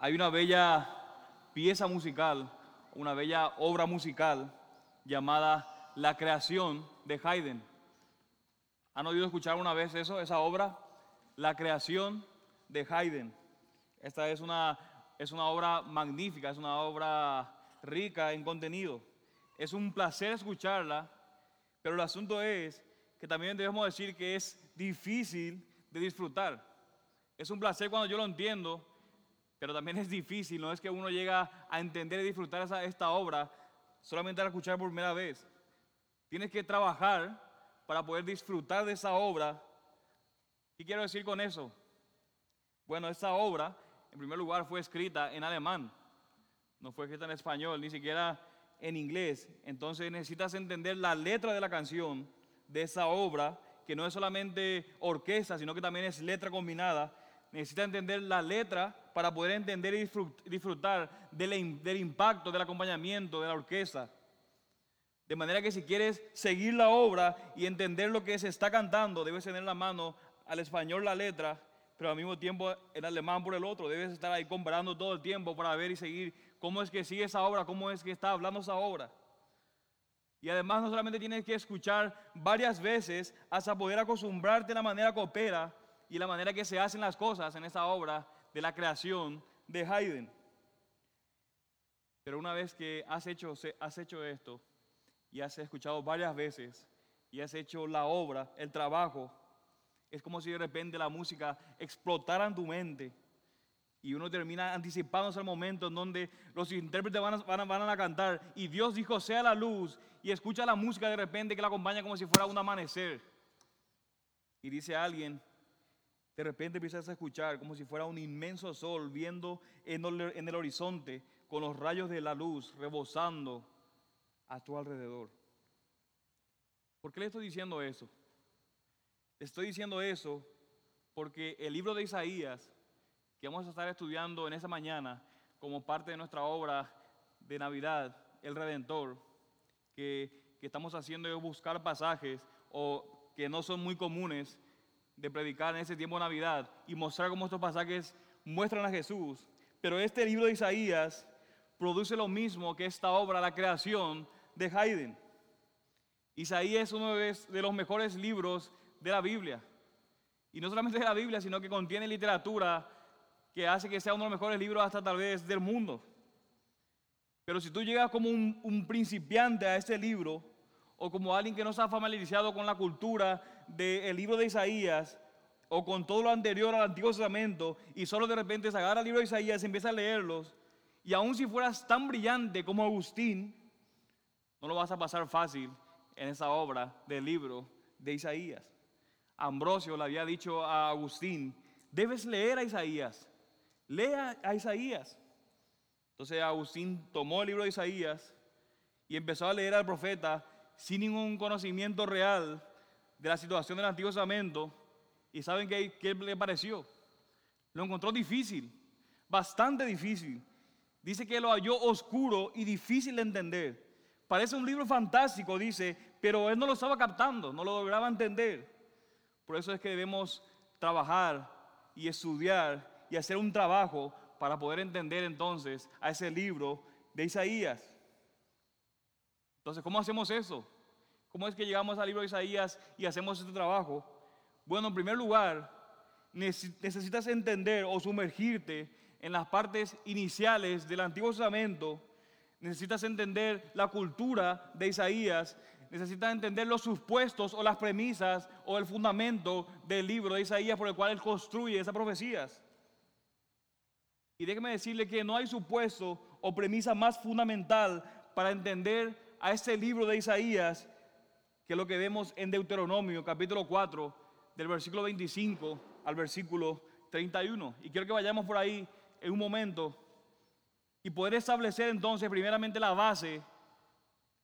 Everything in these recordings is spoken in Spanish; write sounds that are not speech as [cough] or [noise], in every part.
Hay una bella pieza musical, una bella obra musical llamada La creación de Haydn. ¿Han oído escuchar una vez eso, esa obra? La creación de Haydn. Esta es una, es una obra magnífica, es una obra rica en contenido. Es un placer escucharla, pero el asunto es que también debemos decir que es difícil de disfrutar. Es un placer cuando yo lo entiendo, pero también es difícil, no es que uno llega a entender y disfrutar esta obra solamente al escuchar por primera vez. Tienes que trabajar para poder disfrutar de esa obra. ¿Qué quiero decir con eso? Bueno, esta obra, en primer lugar, fue escrita en alemán, no fue escrita en español, ni siquiera en inglés. Entonces necesitas entender la letra de la canción, de esa obra, que no es solamente orquesta, sino que también es letra combinada. Necesitas entender la letra para poder entender y disfrutar del, impacto, del acompañamiento de la orquesta. De manera que si quieres seguir la obra y entender lo que se está cantando, debes tener la mano al español la letra, pero al mismo tiempo el alemán por el otro. Debes estar ahí comparando todo el tiempo para ver y seguir cómo es que sigue esa obra, cómo es que está hablando esa obra. Y además no solamente tienes que escuchar varias veces hasta poder acostumbrarte a la manera que opera y la manera que se hacen las cosas en esa obra, de la creación de Haydn. Pero una vez que has hecho, has hecho esto y has escuchado varias veces y has hecho la obra, el trabajo, es como si de repente la música explotara en tu mente y uno termina anticipándose al momento en donde los intérpretes van a, van, a, cantar y Dios dijo sea la luz y escucha la música de repente que la acompaña como si fuera un amanecer. Y dice alguien, de repente empiezas a escuchar como si fuera un inmenso sol viendo en el, horizonte con los rayos de la luz rebosando a tu alrededor. ¿Por qué le estoy diciendo eso? Estoy diciendo eso porque el libro de Isaías, que vamos a estar estudiando en esa mañana como parte de nuestra obra de Navidad, El Redentor, que, que estamos haciendo buscar pasajes o que no son muy comunes de predicar en ese tiempo de Navidad y mostrar cómo estos pasajes muestran a Jesús. Pero este libro de Isaías produce lo mismo que esta obra, la creación de Haydn. Isaías es uno de los mejores libros de la Biblia. Y no solamente de la Biblia, sino que contiene literatura que hace que sea uno de los mejores libros hasta tal vez del mundo. Pero si tú llegas como un, un principiante a este libro, o como alguien que no está familiarizado con la cultura del libro de Isaías o con todo lo anterior al Antiguo Testamento y solo de repente se agarra el libro de Isaías y empieza a leerlos y aun si fueras tan brillante como Agustín, no lo vas a pasar fácil en esa obra del libro de Isaías. Ambrosio le había dicho a Agustín, debes leer a Isaías, lea a Isaías. Entonces Agustín tomó el libro de Isaías y empezó a leer al profeta sin ningún conocimiento real de la situación del Antiguo Testamento. ¿Y saben qué, qué le pareció? Lo encontró difícil, bastante difícil. Dice que lo halló oscuro y difícil de entender. Parece un libro fantástico, dice, pero él no lo estaba captando, no lo lograba entender. Por eso es que debemos trabajar y estudiar y hacer un trabajo para poder entender entonces a ese libro de Isaías. Entonces, ¿cómo hacemos eso? ¿Cómo es que llegamos al libro de Isaías y hacemos este trabajo? Bueno, en primer lugar, necesitas entender o sumergirte en las partes iniciales del Antiguo Testamento. Necesitas entender la cultura de Isaías. Necesitas entender los supuestos o las premisas o el fundamento del libro de Isaías por el cual él construye esas profecías. Y déjeme decirle que no hay supuesto o premisa más fundamental para entender a este libro de Isaías, que es lo que vemos en Deuteronomio capítulo 4, del versículo 25 al versículo 31. Y quiero que vayamos por ahí en un momento y poder establecer entonces primeramente la base,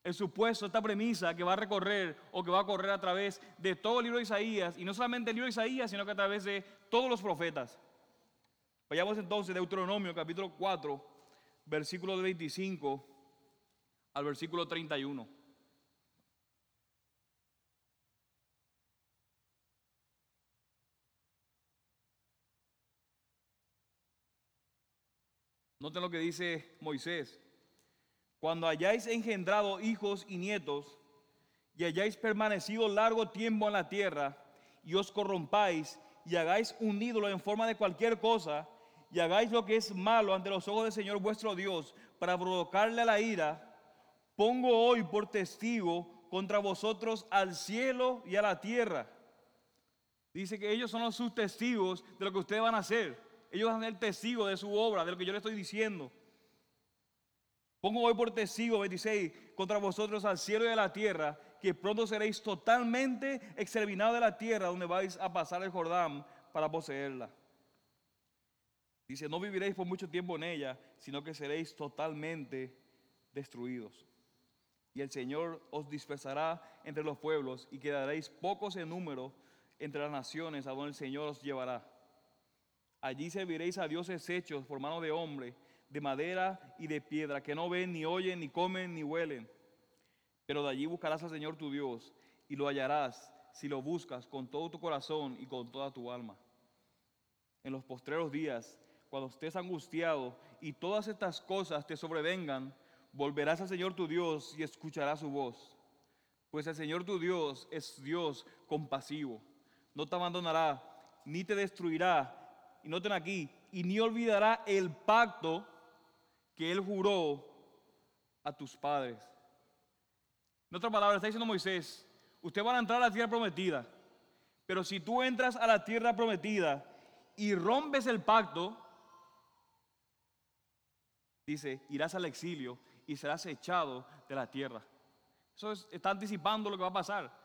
el supuesto, esta premisa que va a recorrer o que va a correr a través de todo el libro de Isaías, y no solamente el libro de Isaías, sino que a través de todos los profetas. Vayamos entonces Deuteronomio capítulo 4, versículo 25 al versículo 31. Noten lo que dice Moisés. Cuando hayáis engendrado hijos y nietos, y hayáis permanecido largo tiempo en la tierra, y os corrompáis, y hagáis un ídolo en forma de cualquier cosa, y hagáis lo que es malo ante los ojos del Señor vuestro Dios, para provocarle la ira, pongo hoy por testigo contra vosotros al cielo y a la tierra. Dice que ellos son los sus testigos de lo que ustedes van a hacer. Ellos van a ser testigos de su obra, de lo que yo le estoy diciendo. Pongo hoy por testigo, 26, contra vosotros al cielo y a la tierra, que pronto seréis totalmente exterminados de la tierra donde vais a pasar el Jordán para poseerla. Dice, no viviréis por mucho tiempo en ella, sino que seréis totalmente destruidos. Y el Señor os dispersará entre los pueblos y quedaréis pocos en número entre las naciones a donde el Señor os llevará. Allí serviréis a dioses hechos por mano de hombre, de madera y de piedra, que no ven, ni oyen, ni comen, ni huelen. Pero de allí buscarás al Señor tu Dios y lo hallarás si lo buscas con todo tu corazón y con toda tu alma. En los postreros días, cuando estés angustiado y todas estas cosas te sobrevengan, volverás al Señor tu Dios y escucharás su voz. Pues el Señor tu Dios es Dios compasivo no te abandonará, ni te destruirá. Y noten aquí, y ni olvidará el pacto que él juró a tus padres. En otras palabras, está diciendo Moisés, usted van a entrar a la tierra prometida, pero si tú entras a la tierra prometida y rompes el pacto, dice, irás al exilio y serás echado de la tierra. Eso está anticipando lo que va a pasar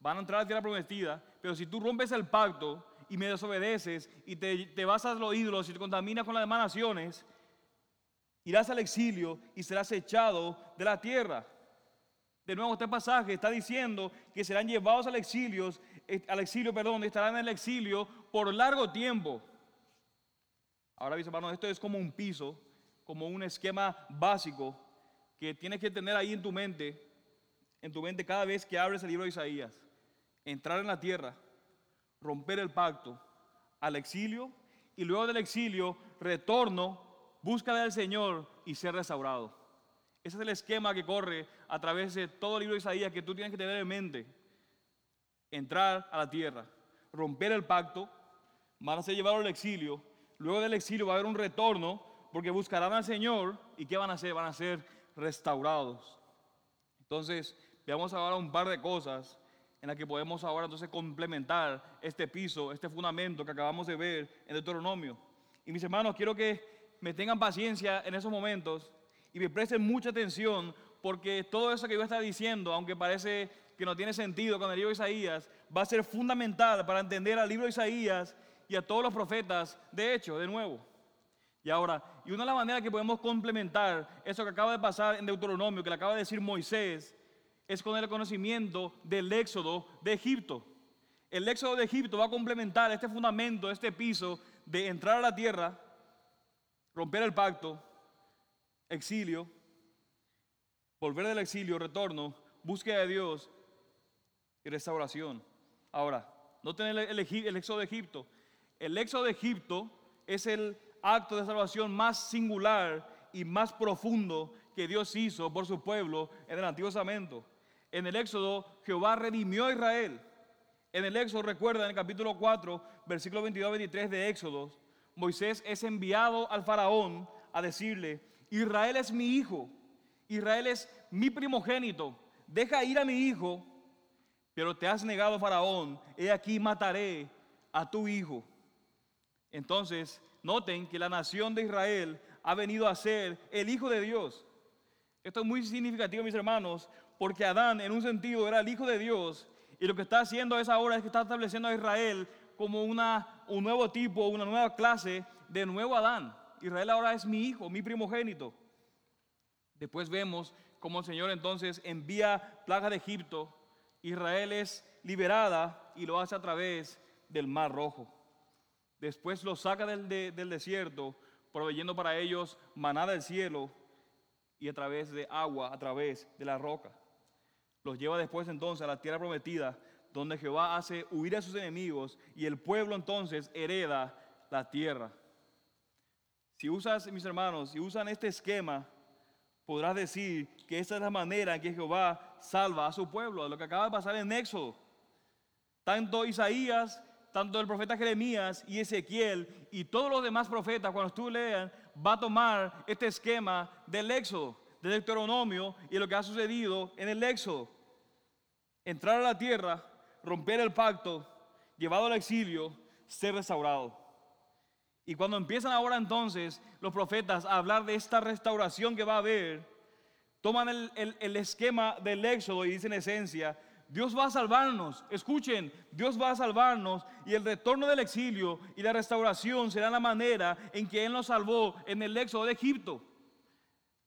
van a entrar a la tierra prometida, pero si tú rompes el pacto y me desobedeces y te, vas a los ídolos y te contaminas con las demás naciones, irás al exilio y serás echado de la tierra. De nuevo, este pasaje está diciendo que serán llevados al exilio, al exilio, perdón, estarán en el exilio por largo tiempo. Ahora, mis hermanos, esto es como un piso, como un esquema básico que tienes que tener ahí en tu mente, en tu mente cada vez que abres el libro de Isaías entrar en la tierra, romper el pacto, al exilio y luego del exilio, retorno, búsqueda del Señor y ser restaurado. Ese es el esquema que corre a través de todo el libro de Isaías que tú tienes que tener en mente. Entrar a la tierra, romper el pacto, van a ser llevados al exilio, luego del exilio va a haber un retorno porque buscarán al Señor y ¿qué van a hacer? Van a ser restaurados. Entonces, veamos ahora un par de cosas en la que podemos ahora entonces complementar este piso, este fundamento que acabamos de ver en Deuteronomio. Y mis hermanos, quiero que me tengan paciencia en esos momentos y me presten mucha atención porque todo eso que yo está diciendo, aunque parece que no tiene sentido con el libro de Isaías, va a ser fundamental para entender al libro de Isaías y a todos los profetas, de hecho, de nuevo. Y ahora, y una de las maneras que podemos complementar eso que acaba de pasar en Deuteronomio, que le acaba de decir Moisés, es con el conocimiento del éxodo de Egipto. El éxodo de Egipto va a complementar este fundamento, este piso de entrar a la tierra, romper el pacto, exilio, volver del exilio, retorno, búsqueda de Dios y restauración. Ahora, no tener el, el éxodo de Egipto. El éxodo de Egipto es el acto de salvación más singular y más profundo que Dios hizo por su pueblo en el Antiguo Testamento. En el Éxodo, Jehová redimió a Israel. En el Éxodo, recuerda, en el capítulo 4, versículo 22 23 de Éxodo, Moisés es enviado al faraón a decirle, Israel es mi hijo, Israel es mi primogénito, deja ir a mi hijo, pero te has negado, faraón, he aquí mataré a tu hijo. Entonces, noten que la nación de Israel ha venido a ser el hijo de Dios. Esto es muy significativo, mis hermanos, porque Adán en un sentido era el hijo de Dios y lo que está haciendo es ahora es que está estableciendo a Israel como una, un nuevo tipo, una nueva clase de nuevo Adán. Israel ahora es mi hijo, mi primogénito. Después vemos cómo el Señor entonces envía plaga de Egipto. Israel es liberada y lo hace a través del Mar Rojo. Después lo saca del, del desierto, proveyendo para ellos maná del cielo y a través de agua, a través de la roca. Los lleva después entonces a la tierra prometida, donde Jehová hace huir a sus enemigos y el pueblo entonces hereda la tierra. Si usas, mis hermanos, si usan este esquema, podrás decir que esa es la manera en que Jehová salva a su pueblo, lo que acaba de pasar en Éxodo. Tanto Isaías, tanto el profeta Jeremías y Ezequiel y todos los demás profetas, cuando tú lean, va a tomar este esquema del Éxodo, del Deuteronomio y lo que ha sucedido en el Éxodo. Entrar a la tierra, romper el pacto, llevado al exilio, ser restaurado. Y cuando empiezan ahora entonces los profetas a hablar de esta restauración que va a haber, toman el, esquema del éxodo y dicen en esencia, Dios va a salvarnos, escuchen, Dios va a salvarnos y el retorno del exilio y la restauración será la manera en que Él nos salvó en el éxodo de Egipto.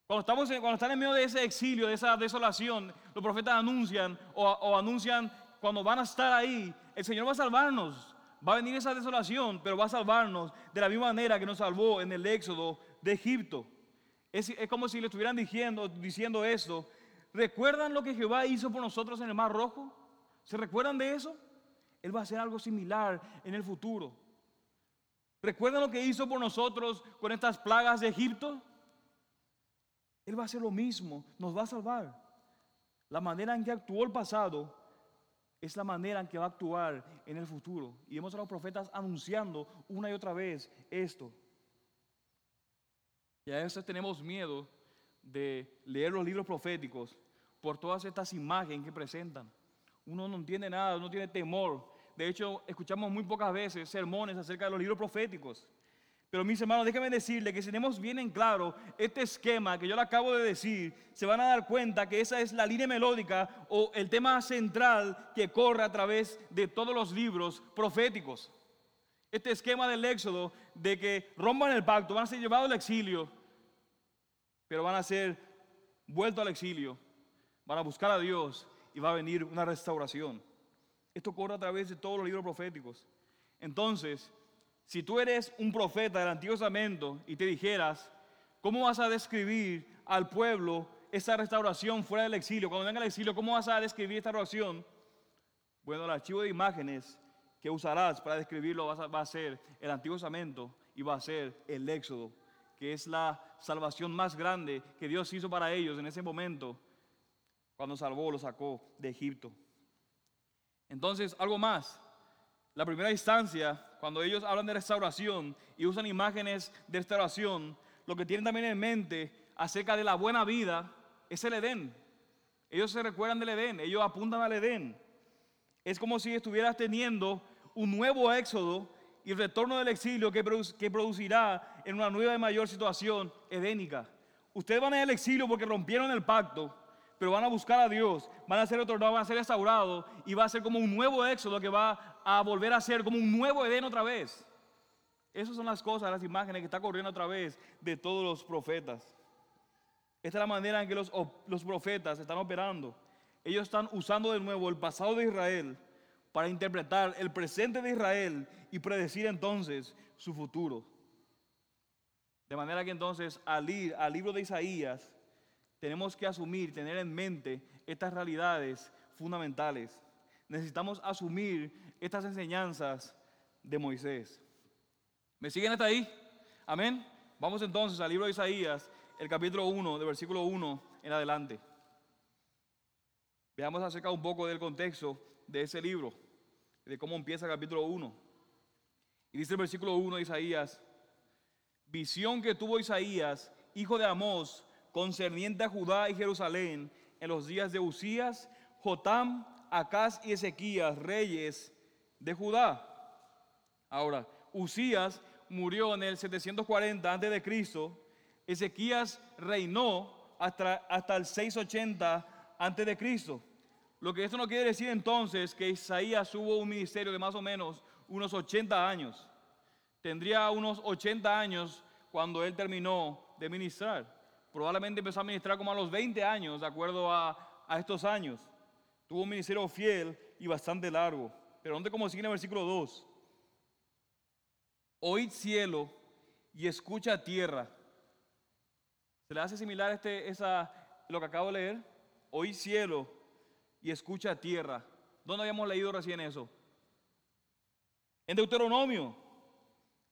Cuando, estamos cuando están en medio de ese exilio, de esa desolación, los profetas anuncian o, o anuncian cuando van a estar ahí, el Señor va a salvarnos. Va a venir esa desolación, pero va a salvarnos de la misma manera que nos salvó en el éxodo de Egipto. Es, como si le estuvieran diciendo, diciendo esto. ¿Recuerdan lo que Jehová hizo por nosotros en el Mar Rojo? ¿Se recuerdan de eso? Él va a hacer algo similar en el futuro. ¿Recuerdan lo que hizo por nosotros con estas plagas de Egipto? Él va a hacer lo mismo, nos va a salvar. La manera en que actuó el pasado es la manera en que va a actuar en el futuro. Y vemos a los profetas anunciando una y otra vez esto. Y a veces tenemos miedo de leer los libros proféticos por todas estas imágenes que presentan. Uno no entiende nada, uno tiene temor. De hecho, escuchamos muy pocas veces sermones acerca de los libros proféticos. Pero mis hermanos, déjenme decirle que si tenemos bien en claro este esquema que yo le acabo de decir, se van a dar cuenta que esa es la línea melódica o el tema central que corre a través de todos los libros proféticos. Este esquema del éxodo de que rompan el pacto, van a ser llevados al exilio, pero van a ser vueltos al exilio, van a buscar a Dios y va a venir una restauración. Esto corre a través de todos los libros proféticos. Entonces, si tú eres un profeta del Antiguo Testamento y te dijeras, ¿cómo vas a describir al pueblo esa restauración fuera del exilio? Cuando venga el exilio, ¿cómo vas a describir esta restauración? Bueno, el archivo de imágenes que usarás para describirlo va a ser el Antiguo Testamento y va a ser el Éxodo, que es la salvación más grande que Dios hizo para ellos en ese momento, cuando salvó, lo sacó de Egipto. Entonces, algo más. La primera instancia, cuando ellos hablan de restauración y usan imágenes de restauración, lo que tienen también en mente acerca de la buena vida es el Edén. Ellos se recuerdan del Edén, ellos apuntan al Edén. Es como si estuvieras teniendo un nuevo éxodo y el retorno del exilio que, producirá en una nueva y mayor situación edénica. Ustedes van al exilio porque rompieron el pacto, pero van a buscar a Dios, van a ser retornados, van a ser restaurados y va a ser como un nuevo éxodo que va a volver a ser como un nuevo Edén otra vez. Esas son las cosas, las imágenes que está corriendo otra vez de todos los profetas. Esta es la manera en que los, los profetas están operando. Ellos están usando de nuevo el pasado de Israel para interpretar el presente de Israel y predecir entonces su futuro. De manera que entonces al ir al libro de Isaías, tenemos que asumir, tener en mente estas realidades fundamentales. Necesitamos asumir estas enseñanzas de Moisés. ¿Me siguen hasta ahí? Amén. Vamos entonces al libro de Isaías, el capítulo 1, de versículo 1 en adelante. Veamos acerca un poco del contexto de ese libro, de cómo empieza el capítulo 1. Y dice el versículo 1 de Isaías, visión que tuvo Isaías, hijo de Amós, concerniente a Judá y Jerusalén en los días de Usías, Jotam, Acaz y Ezequías, reyes de Judá. Ahora, Usías murió en el 740 a.C., Ezequías reinó hasta, hasta el 680 a.C. Lo que esto no quiere decir entonces que Isaías tuvo un ministerio de más o menos unos 80 años. Tendría unos 80 años cuando él terminó de ministrar probablemente empezó a ministrar como a los 20 años, de acuerdo a, estos años. Tuvo un ministerio fiel y bastante largo. Pero ¿dónde como sigue en el versículo 2? Oíd cielo y escucha tierra. ¿Se le hace similar este, esa, lo que acabo de leer? Oíd cielo y escucha tierra. ¿Dónde habíamos leído recién eso? En Deuteronomio.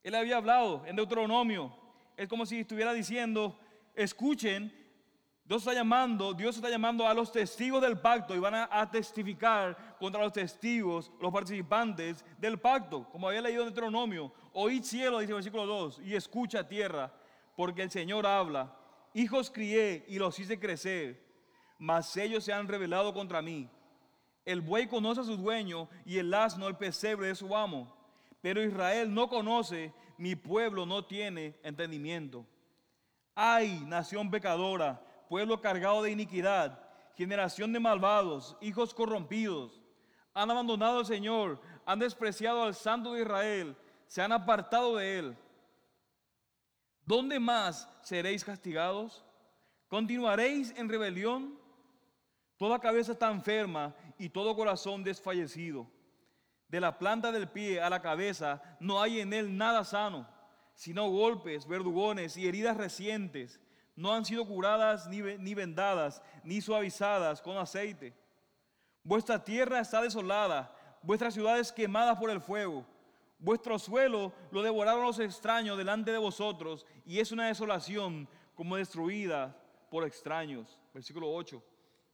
Él había hablado en Deuteronomio es como si estuviera diciendo, escuchen, Dios está llamando, Dios está llamando a los testigos del pacto y van a, testificar contra los testigos, los participantes del pacto, como había leído en Deuteronomio. Oíd cielo, dice el versículo 2, y escucha tierra, porque el Señor habla. Hijos crié y los hice crecer, mas ellos se han rebelado contra mí. El buey conoce a su dueño y el asno el pesebre de su amo. Pero Israel no conoce, mi pueblo no tiene entendimiento. Ay, nación pecadora, pueblo cargado de iniquidad, generación de malvados, hijos corrompidos. Han abandonado al Señor, han despreciado al Santo de Israel, se han apartado de él. ¿Dónde más seréis castigados? ¿Continuaréis en rebelión? Toda cabeza está enferma y todo corazón desfallecido. De la planta del pie a la cabeza no hay en él nada sano, sino golpes, verdugones y heridas recientes. No han sido curadas ni, vendadas, ni suavizadas con aceite. Vuestra tierra está desolada, vuestras ciudades quemadas por el fuego. Vuestro suelo lo devoraron los extraños delante de vosotros, y es una desolación como destruida por extraños. Versículo 8.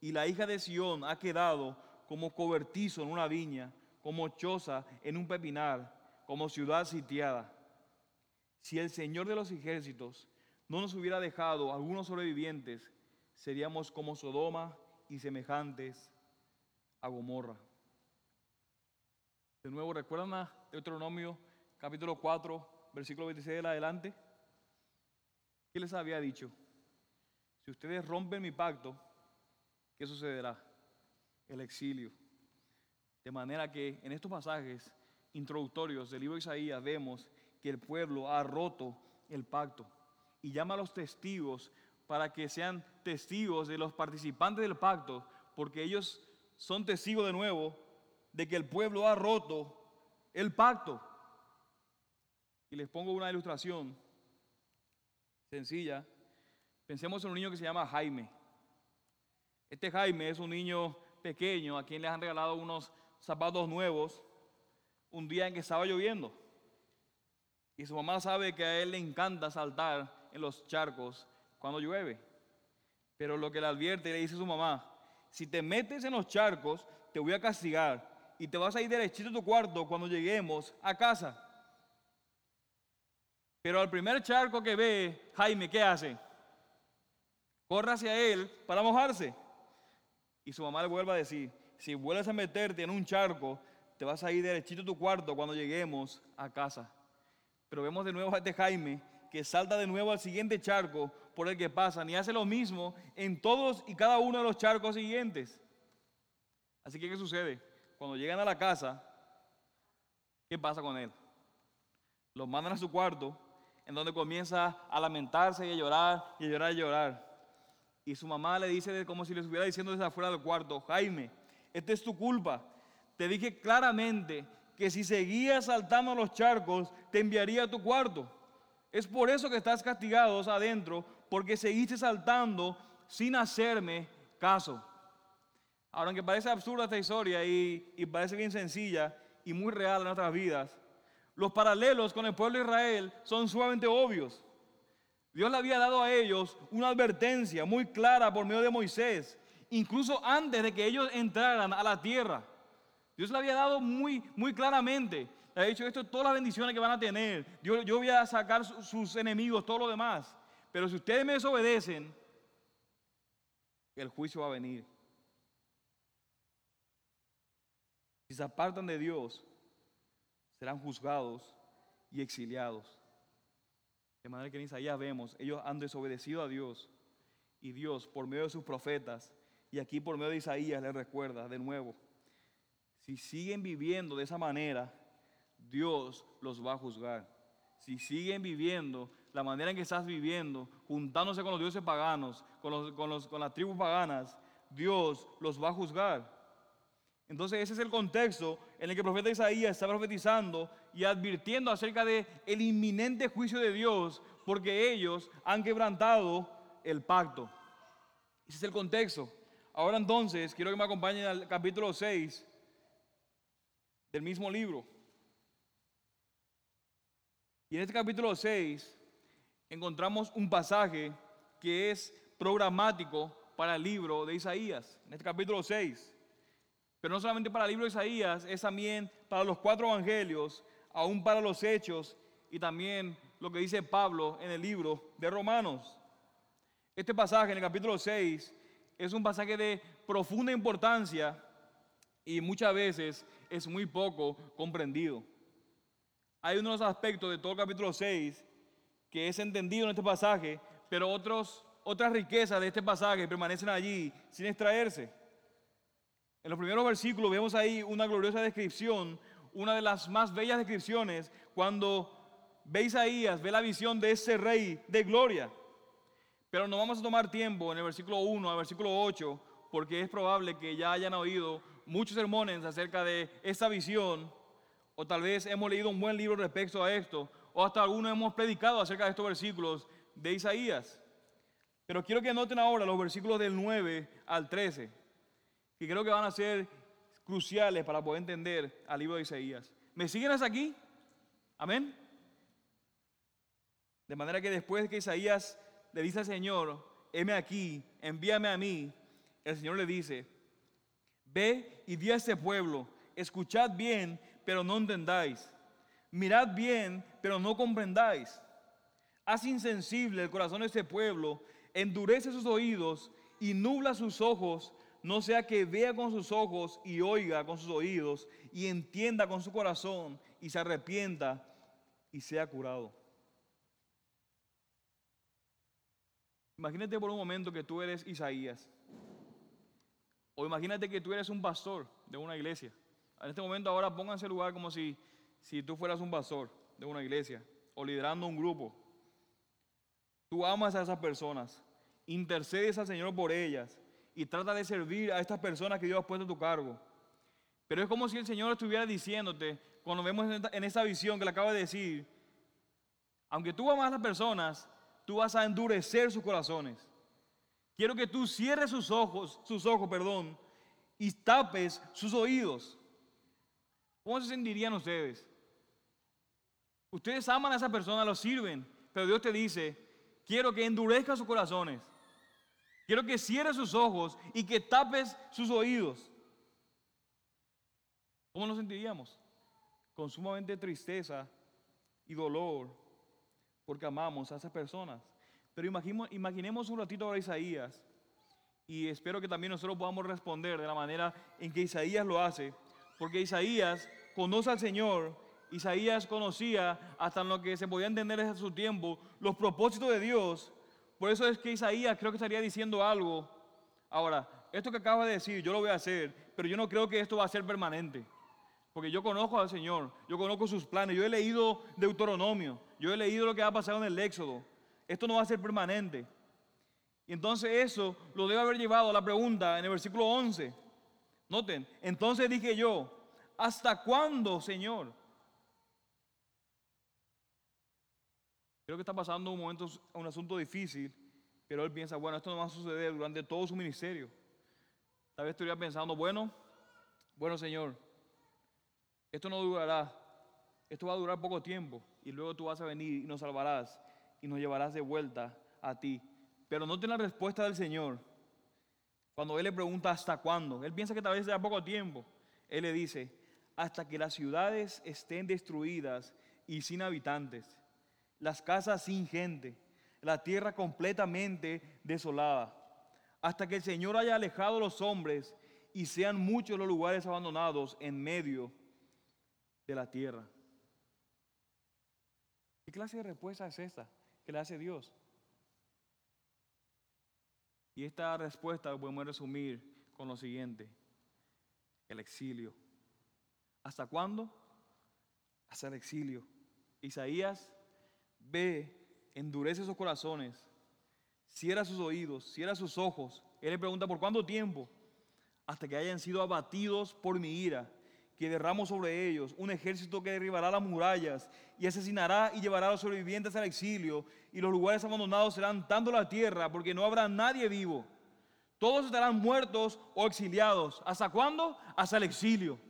Y la hija de Sión ha quedado como cobertizo en una viña, como choza en un pepinar, como ciudad sitiada. Si el Señor de los ejércitos no nos hubiera dejado algunos sobrevivientes, seríamos como Sodoma y semejantes a Gomorra. De nuevo, ¿recuerdan a Deuteronomio capítulo 4, versículo 26 de adelante? ¿Qué les había dicho? Si ustedes rompen mi pacto, ¿qué sucederá? El exilio. De manera que en estos pasajes introductorios del libro de Isaías vemos que el pueblo ha roto el pacto y llama a los testigos para que sean testigos de los participantes del pacto, porque ellos son testigos de nuevo de que el pueblo ha roto el pacto. Y les pongo una ilustración sencilla. Pensemos en un niño que se llama Jaime. Este Jaime es un niño pequeño a quien les han regalado unos zapatos nuevos un día en que estaba lloviendo. Y su mamá sabe que a él le encanta saltar en los charcos cuando llueve. Pero lo que le advierte, le dice a su mamá, si te metes en los charcos, te voy a castigar y te vas a ir derechito a tu cuarto cuando lleguemos a casa. Pero al primer charco que ve, Jaime, ¿qué hace? Corre hacia él para mojarse. Y su mamá le vuelve a decir, si vuelves a meterte en un charco, te vas a ir derechito a tu cuarto cuando lleguemos a casa. Pero vemos de nuevo a este Jaime que salta de nuevo al siguiente charco por el que pasan y hace lo mismo en todos y cada uno de los charcos siguientes. Así que, ¿qué sucede? Cuando llegan a la casa, ¿qué pasa con él? Los mandan a su cuarto, en donde comienza a lamentarse y a llorar y a llorar y a llorar. Y su mamá le dice como si le estuviera diciendo desde afuera del cuarto, Jaime, esta es tu culpa. Te dije claramente que si seguías saltando los charcos, te enviaría a tu cuarto. Es por eso que estás castigado adentro, porque seguiste saltando sin hacerme caso. Ahora, aunque parece absurda esta historia y, y parece bien sencilla y muy real en nuestras vidas, los paralelos con el pueblo de Israel son sumamente obvios. Dios le había dado a ellos una advertencia muy clara por medio de Moisés incluso antes de que ellos entraran a la tierra. Dios le había dado muy, muy claramente. Le ha dicho esto, todas las bendiciones que van a tener. Yo, yo voy a sacar sus enemigos, todo lo demás. Pero si ustedes me desobedecen, el juicio va a venir. Si se apartan de Dios, serán juzgados y exiliados. De manera que en Isaías vemos, ellos han desobedecido a Dios y Dios, por medio de sus profetas, y aquí por medio de Isaías les recuerda de nuevo, si siguen viviendo de esa manera, Dios los va a juzgar. Si siguen viviendo la manera en que estás viviendo, juntándose con los dioses paganos, con, con las tribus paganas, Dios los va a juzgar. Entonces ese es el contexto en el que el profeta Isaías está profetizando y advirtiendo acerca de el inminente juicio de Dios porque ellos han quebrantado el pacto. Ese es el contexto. Ahora entonces, quiero que me acompañen al capítulo 6 del mismo libro. Y en este capítulo 6 encontramos un pasaje que es programático para el libro de Isaías, en este capítulo 6. Pero no solamente para el libro de Isaías, es también para los cuatro evangelios, aún para los hechos y también lo que dice Pablo en el libro de Romanos. Este pasaje en el capítulo 6 es un pasaje de profunda importancia y muchas veces es muy poco comprendido. Hay unos aspectos de todo el capítulo 6 que es entendido en este pasaje, pero otros, otras riquezas de este pasaje permanecen allí sin extraerse. En los primeros versículos vemos ahí una gloriosa descripción, una de las más bellas descripciones, cuando ve Isaías, ve la visión de ese rey de gloria. Pero no vamos a tomar tiempo en el versículo 1 al versículo 8, porque es probable que ya hayan oído muchos sermones acerca de esta visión, o tal vez hemos leído un buen libro respecto a esto, o hasta algunos hemos predicado acerca de estos versículos de Isaías. Pero quiero que noten ahora los versículos del 9 al 13, que creo que van a ser cruciales para poder entender al libro de Isaías. ¿Me siguen hasta aquí? Amén. De manera que después de que Isaías le dice al Señor, heme aquí, envíame a mí, el Señor le dice, ve y di a este pueblo, escuchad bien, pero no entendáis, mirad bien, pero no comprendáis. Haz insensible el corazón de este pueblo, endurece sus oídos y nubla sus ojos, no sea que vea con sus ojos y oiga con sus oídos y entienda con su corazón y se arrepienta y sea curado. Imagínate por un momento que tú eres Isaías. O imagínate que tú eres un pastor de una iglesia. En este momento ahora pónganse el lugar como si, si tú fueras un pastor de una iglesia o liderando un grupo. Tú amas a esas personas, intercedes al Señor por ellas y trata de servir a estas personas que Dios ha puesto a tu cargo. Pero es como si el Señor estuviera diciéndote, cuando vemos en esta visión que le acaba de decir, aunque tú amas a las personas, tú vas a endurecer sus corazones. Quiero que tú cierres sus ojos, sus ojos, perdón, y tapes sus oídos. ¿Cómo se sentirían ustedes? Ustedes aman a esa persona, lo sirven, pero Dios te dice, quiero que endurezca sus corazones. Quiero que cierres sus ojos y que tapes sus oídos. ¿Cómo nos sentiríamos? Con sumamente tristeza y dolor porque amamos a esas personas. Pero imaginemos, un ratito a Isaías y espero que también nosotros podamos responder de la manera en que Isaías lo hace, porque Isaías conoce al Señor, Isaías conocía hasta en lo que se podía entender desde su tiempo los propósitos de Dios. Por eso es que Isaías creo que estaría diciendo algo. Ahora, esto que acaba de decir, yo lo voy a hacer, pero yo no creo que esto va a ser permanente. Porque yo conozco al Señor, yo conozco sus planes, yo he leído Deuteronomio, yo he leído lo que ha pasado en el Éxodo. Esto no va a ser permanente. Y entonces eso lo debe haber llevado a la pregunta en el versículo 11. Noten, entonces dije yo, ¿hasta cuándo, Señor? Creo que está pasando un momento, un asunto difícil, pero él piensa, bueno, esto no va a suceder durante todo su ministerio. Tal vez estaría pensando, bueno, bueno, Señor, esto no durará, esto va a durar poco tiempo y luego tú vas a venir y nos salvarás y nos llevarás de vuelta a ti. Pero no tiene la respuesta del Señor. Cuando Él le pregunta hasta cuándo, Él piensa que tal vez sea poco tiempo. Él le dice, hasta que las ciudades estén destruidas y sin habitantes, las casas sin gente, la tierra completamente desolada, hasta que el Señor haya alejado a los hombres y sean muchos los lugares abandonados en medio de la tierra. ¿Qué clase de respuesta es esta que le hace Dios? Y esta respuesta podemos resumir con lo siguiente, el exilio. ¿Hasta cuándo? Hasta el exilio. Isaías ve, endurece sus corazones, cierra sus oídos, cierra sus ojos. Él le pregunta, ¿por cuánto tiempo? Hasta que hayan sido abatidos por mi ira que derramo sobre ellos, un ejército que derribará las murallas y asesinará y llevará a los sobrevivientes al exilio, y los lugares abandonados serán tanto la tierra, porque no habrá nadie vivo. Todos estarán muertos o exiliados. ¿Hasta cuándo? Hasta el exilio.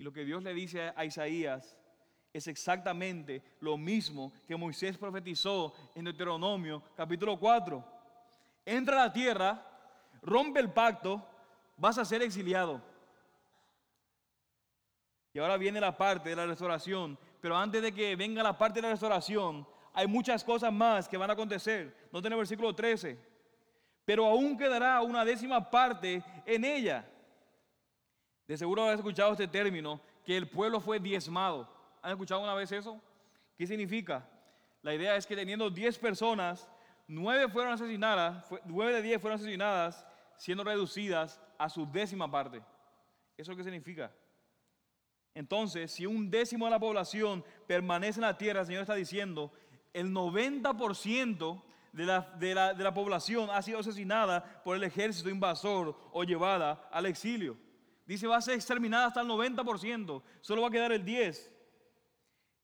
Y lo que Dios le dice a Isaías es exactamente lo mismo que Moisés profetizó en Deuteronomio capítulo 4. Entra a la tierra, rompe el pacto, vas a ser exiliado. Y ahora viene la parte de la restauración, pero antes de que venga la parte de la restauración, hay muchas cosas más que van a acontecer. No tiene versículo 13. Pero aún quedará una décima parte en ella. De seguro has escuchado este término, que el pueblo fue diezmado. ¿Han escuchado una vez eso? ¿Qué significa? La idea es que teniendo 10 personas, 9 fueron asesinadas, 9 de 10 fueron asesinadas, siendo reducidas a su décima parte. ¿Eso qué significa? Entonces, si un décimo de la población permanece en la tierra, el Señor está diciendo, el 90% de la, de, la, de la población ha sido asesinada por el ejército invasor o llevada al exilio. Dice, va a ser exterminada hasta el 90%, solo va a quedar el 10%.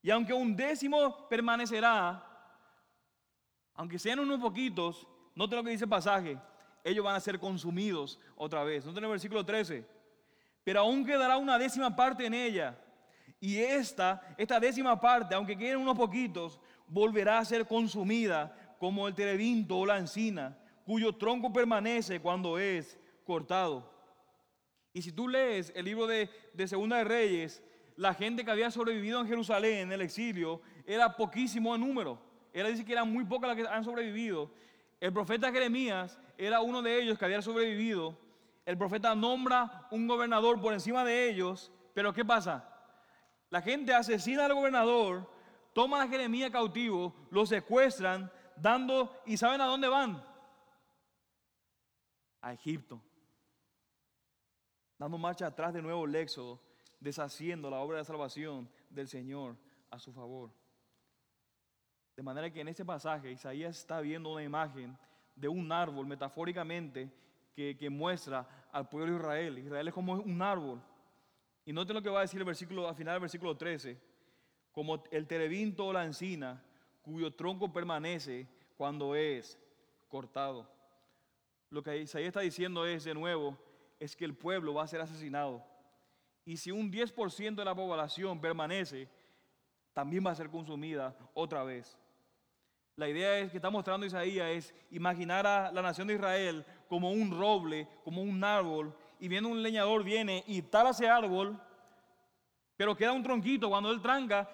Y aunque un décimo permanecerá, aunque sean unos poquitos, no lo que dice el pasaje, ellos van a ser consumidos otra vez. No tiene el versículo 13. Pero aún quedará una décima parte en ella. Y esta, esta décima parte, aunque queden unos poquitos, volverá a ser consumida como el terebinto o la encina, cuyo tronco permanece cuando es cortado. Y si tú lees el libro de, Segunda de Reyes, la gente que había sobrevivido en Jerusalén en el exilio era poquísimo en número. Él dice que eran muy pocas las que han sobrevivido. El profeta Jeremías era uno de ellos que había sobrevivido. El profeta nombra un gobernador por encima de ellos. Pero ¿qué pasa? La gente asesina al gobernador, toma a Jeremías cautivo, lo secuestran, dando, ¿y saben a dónde van? A Egipto dando marcha atrás de nuevo el éxodo, deshaciendo la obra de salvación del Señor a su favor. De manera que en este pasaje Isaías está viendo una imagen de un árbol, metafóricamente, que, muestra al pueblo de Israel. Israel es como un árbol. Y noten lo que va a decir el versículo, al final del versículo 13, como el terebinto o la encina, cuyo tronco permanece cuando es cortado. Lo que Isaías está diciendo es, de nuevo, es que el pueblo va a ser asesinado. Y si un 10% de la población permanece, también va a ser consumida otra vez. La idea es que está mostrando Isaías es imaginar a la nación de Israel como un roble, como un árbol, y viendo un leñador viene y tala ese árbol, pero queda un tronquito. Cuando él tranca,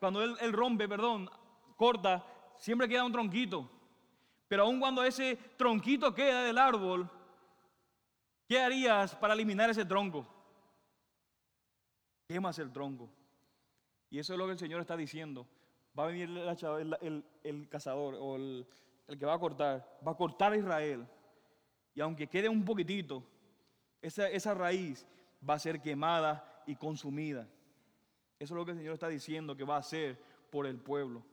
cuando él, él rompe, perdón, corta, siempre queda un tronquito. Pero aun cuando ese tronquito queda del árbol, ¿Qué harías para eliminar ese tronco? Quemas el tronco. Y eso es lo que el Señor está diciendo. Va a venir el, cazador o el, que va a cortar, va a cortar a Israel. Y aunque quede un poquitito, esa, esa raíz va a ser quemada y consumida. Eso es lo que el Señor está diciendo que va a hacer por el pueblo.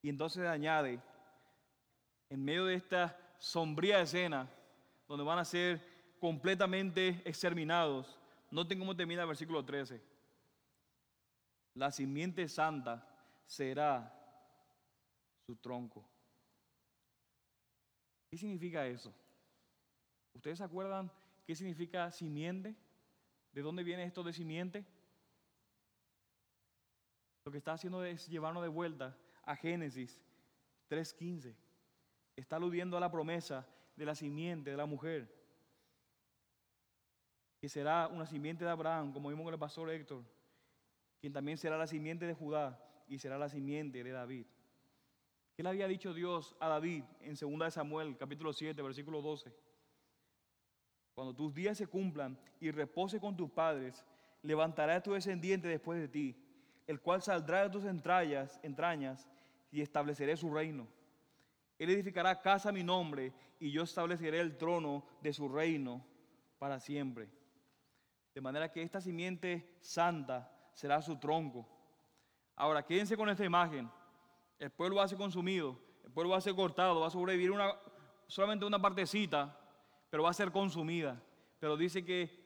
Y entonces añade, en medio de esta sombría escena, donde van a ser completamente exterminados. Noten cómo termina el versículo 13. La simiente santa será su tronco. ¿Qué significa eso? ¿Ustedes se acuerdan qué significa simiente? ¿De dónde viene esto de simiente? Lo que está haciendo es llevarnos de vuelta a Génesis 3.15. Está aludiendo a la promesa de la simiente de la mujer que será una simiente de Abraham, como vimos con el pastor Héctor, quien también será la simiente de Judá y será la simiente de David. ¿Qué le había dicho Dios a David en 2 Samuel, capítulo 7, versículo 12? Cuando tus días se cumplan y repose con tus padres, levantará a tu descendiente después de ti, el cual saldrá de tus entrañas, entrañas y estableceré su reino. Él edificará casa a mi nombre y yo estableceré el trono de su reino para siempre. De manera que esta simiente santa será su tronco. Ahora, quédense con esta imagen. El pueblo va a ser consumido, el pueblo va a ser cortado, va a sobrevivir una, solamente una partecita, pero va a ser consumida. Pero dice que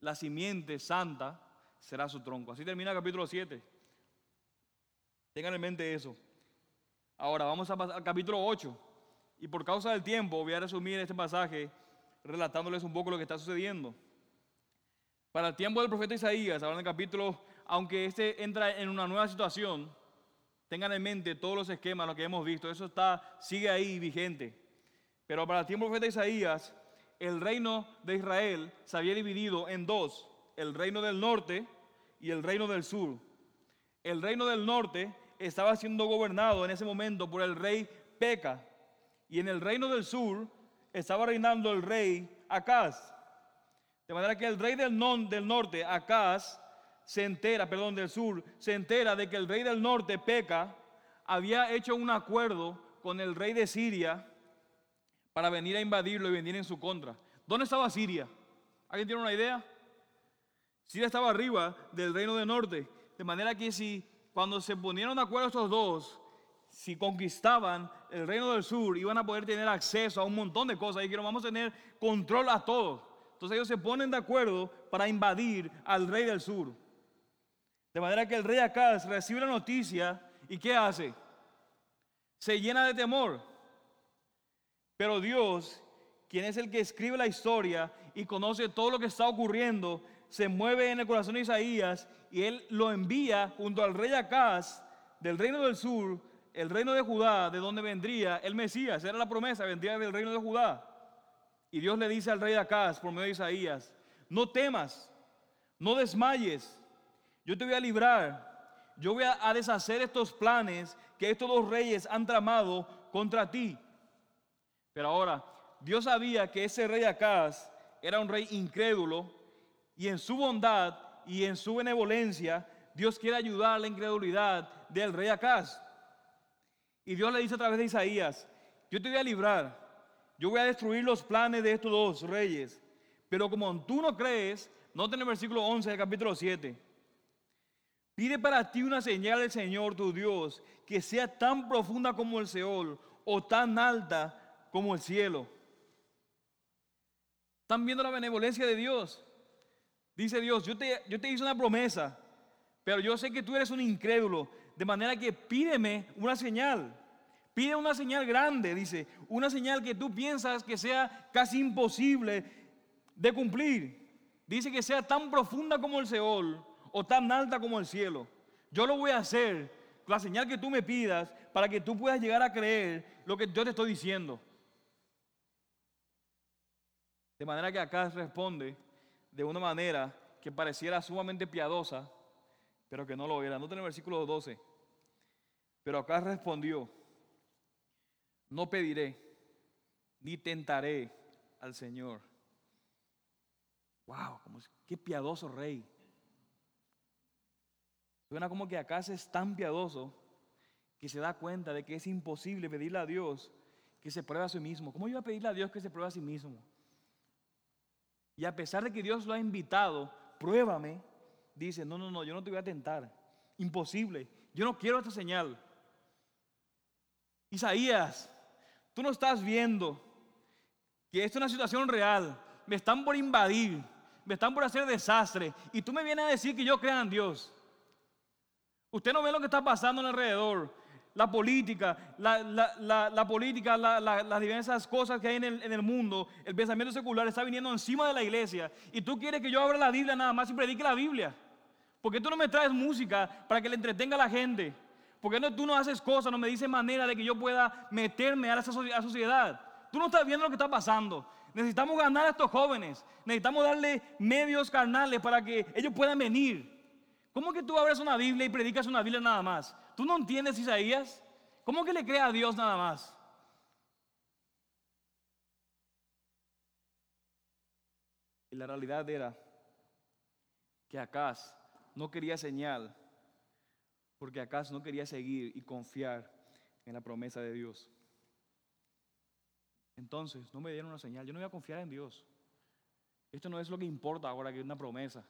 la simiente santa será su tronco. Así termina el capítulo 7. Tengan en mente eso. Ahora vamos a pasar al capítulo 8. Y por causa del tiempo voy a resumir este pasaje relatándoles un poco lo que está sucediendo. Para el tiempo del profeta Isaías, ahora en el capítulo aunque este entra en una nueva situación, tengan en mente todos los esquemas, lo que hemos visto, eso está, sigue ahí vigente. Pero para el tiempo del profeta Isaías, el reino de Israel se había dividido en dos, el reino del norte y el reino del sur. El reino del norte estaba siendo gobernado en ese momento por el rey Peca y en el reino del sur estaba reinando el rey Acaz. De manera que el rey del, norte, Acaz, se entera, perdón, del sur, se entera de que el rey del norte, Peca, había hecho un acuerdo con el rey de Siria para venir a invadirlo y venir en su contra. ¿Dónde estaba Siria? ¿Alguien tiene una idea? Siria estaba arriba del reino del norte. De manera que si cuando se ponieron de acuerdo estos dos, si conquistaban el reino del sur, iban a poder tener acceso a un montón de cosas y que vamos a tener control a todo. Entonces ellos se ponen de acuerdo para invadir al rey del sur. De manera que el rey Acaz recibe la noticia y ¿qué hace? Se llena de temor. Pero Dios, quien es el que escribe la historia y conoce todo lo que está ocurriendo, se mueve en el corazón de Isaías y él lo envía junto al rey Acaz del reino del sur, el reino de Judá, de donde vendría el Mesías. Era la promesa, vendría del reino de Judá. Y Dios le dice al rey de Acaz por medio de Isaías, no temas, no desmayes, yo te voy a librar, yo voy a, deshacer estos planes que estos dos reyes han tramado contra ti. Pero ahora, Dios sabía que ese rey Acaz era un rey incrédulo y en su bondad y en su benevolencia, Dios quiere ayudar a la incredulidad del rey Acaz. Y Dios le dice a través de Isaías, yo te voy a librar, yo voy a destruir los planes de estos dos reyes. Pero como tú no crees, noten el versículo 11 del capítulo 7. Pide para ti una señal del Señor tu Dios, que sea tan profunda como el Seol o tan alta como el cielo. ¿Están viendo la benevolencia de Dios? Dice Dios, yo te, yo te hice una promesa, pero yo sé que tú eres un incrédulo, de manera que pídeme una señal. Pide una señal grande, dice, una señal que tú piensas que sea casi imposible de cumplir. Dice que sea tan profunda como el Seol o tan alta como el cielo. Yo lo voy a hacer, la señal que tú me pidas, para que tú puedas llegar a creer lo que yo te estoy diciendo. De manera que acá responde de una manera que pareciera sumamente piadosa, pero que no lo era. No el versículo 12. Pero acá respondió, no pediré, ni tentaré al Señor. Wow, qué piadoso rey. Suena como que acá es tan piadoso que se da cuenta de que es imposible pedirle a Dios que se pruebe a sí mismo. ¿Cómo iba a pedirle a Dios que se pruebe a sí mismo? Y a pesar de que Dios lo ha invitado, pruébame, dice, no, no, no, yo no te voy a tentar. Imposible. Yo no quiero esta señal. Isaías Tú no estás viendo que esto es una situación real. Me están por invadir, me están por hacer desastre. Y tú me vienes a decir que yo crea en Dios. Usted no ve lo que está pasando alrededor. La política, la, política, las diversas cosas que hay en el, en el, mundo, el pensamiento secular está viniendo encima de la iglesia. Y tú quieres que yo abra la Biblia nada más y predique la Biblia. Porque tú no me traes música para que le entretenga a la gente. ¿Por qué no, tú no haces cosas, no me dices manera de que yo pueda meterme a esa sociedad? Tú no estás viendo lo que está pasando. Necesitamos ganar a estos jóvenes. Necesitamos darle medios carnales para que ellos puedan venir. ¿Cómo que tú abres una Biblia y predicas una Biblia nada más? ¿Tú no entiendes Isaías? ¿Cómo que le crees a Dios nada más? Y la realidad era que Acaz no quería señal porque acaso no quería seguir y confiar en la promesa de Dios. Entonces, no me dieron una señal, yo no voy a confiar en Dios. Esto no es lo que importa ahora que es una promesa.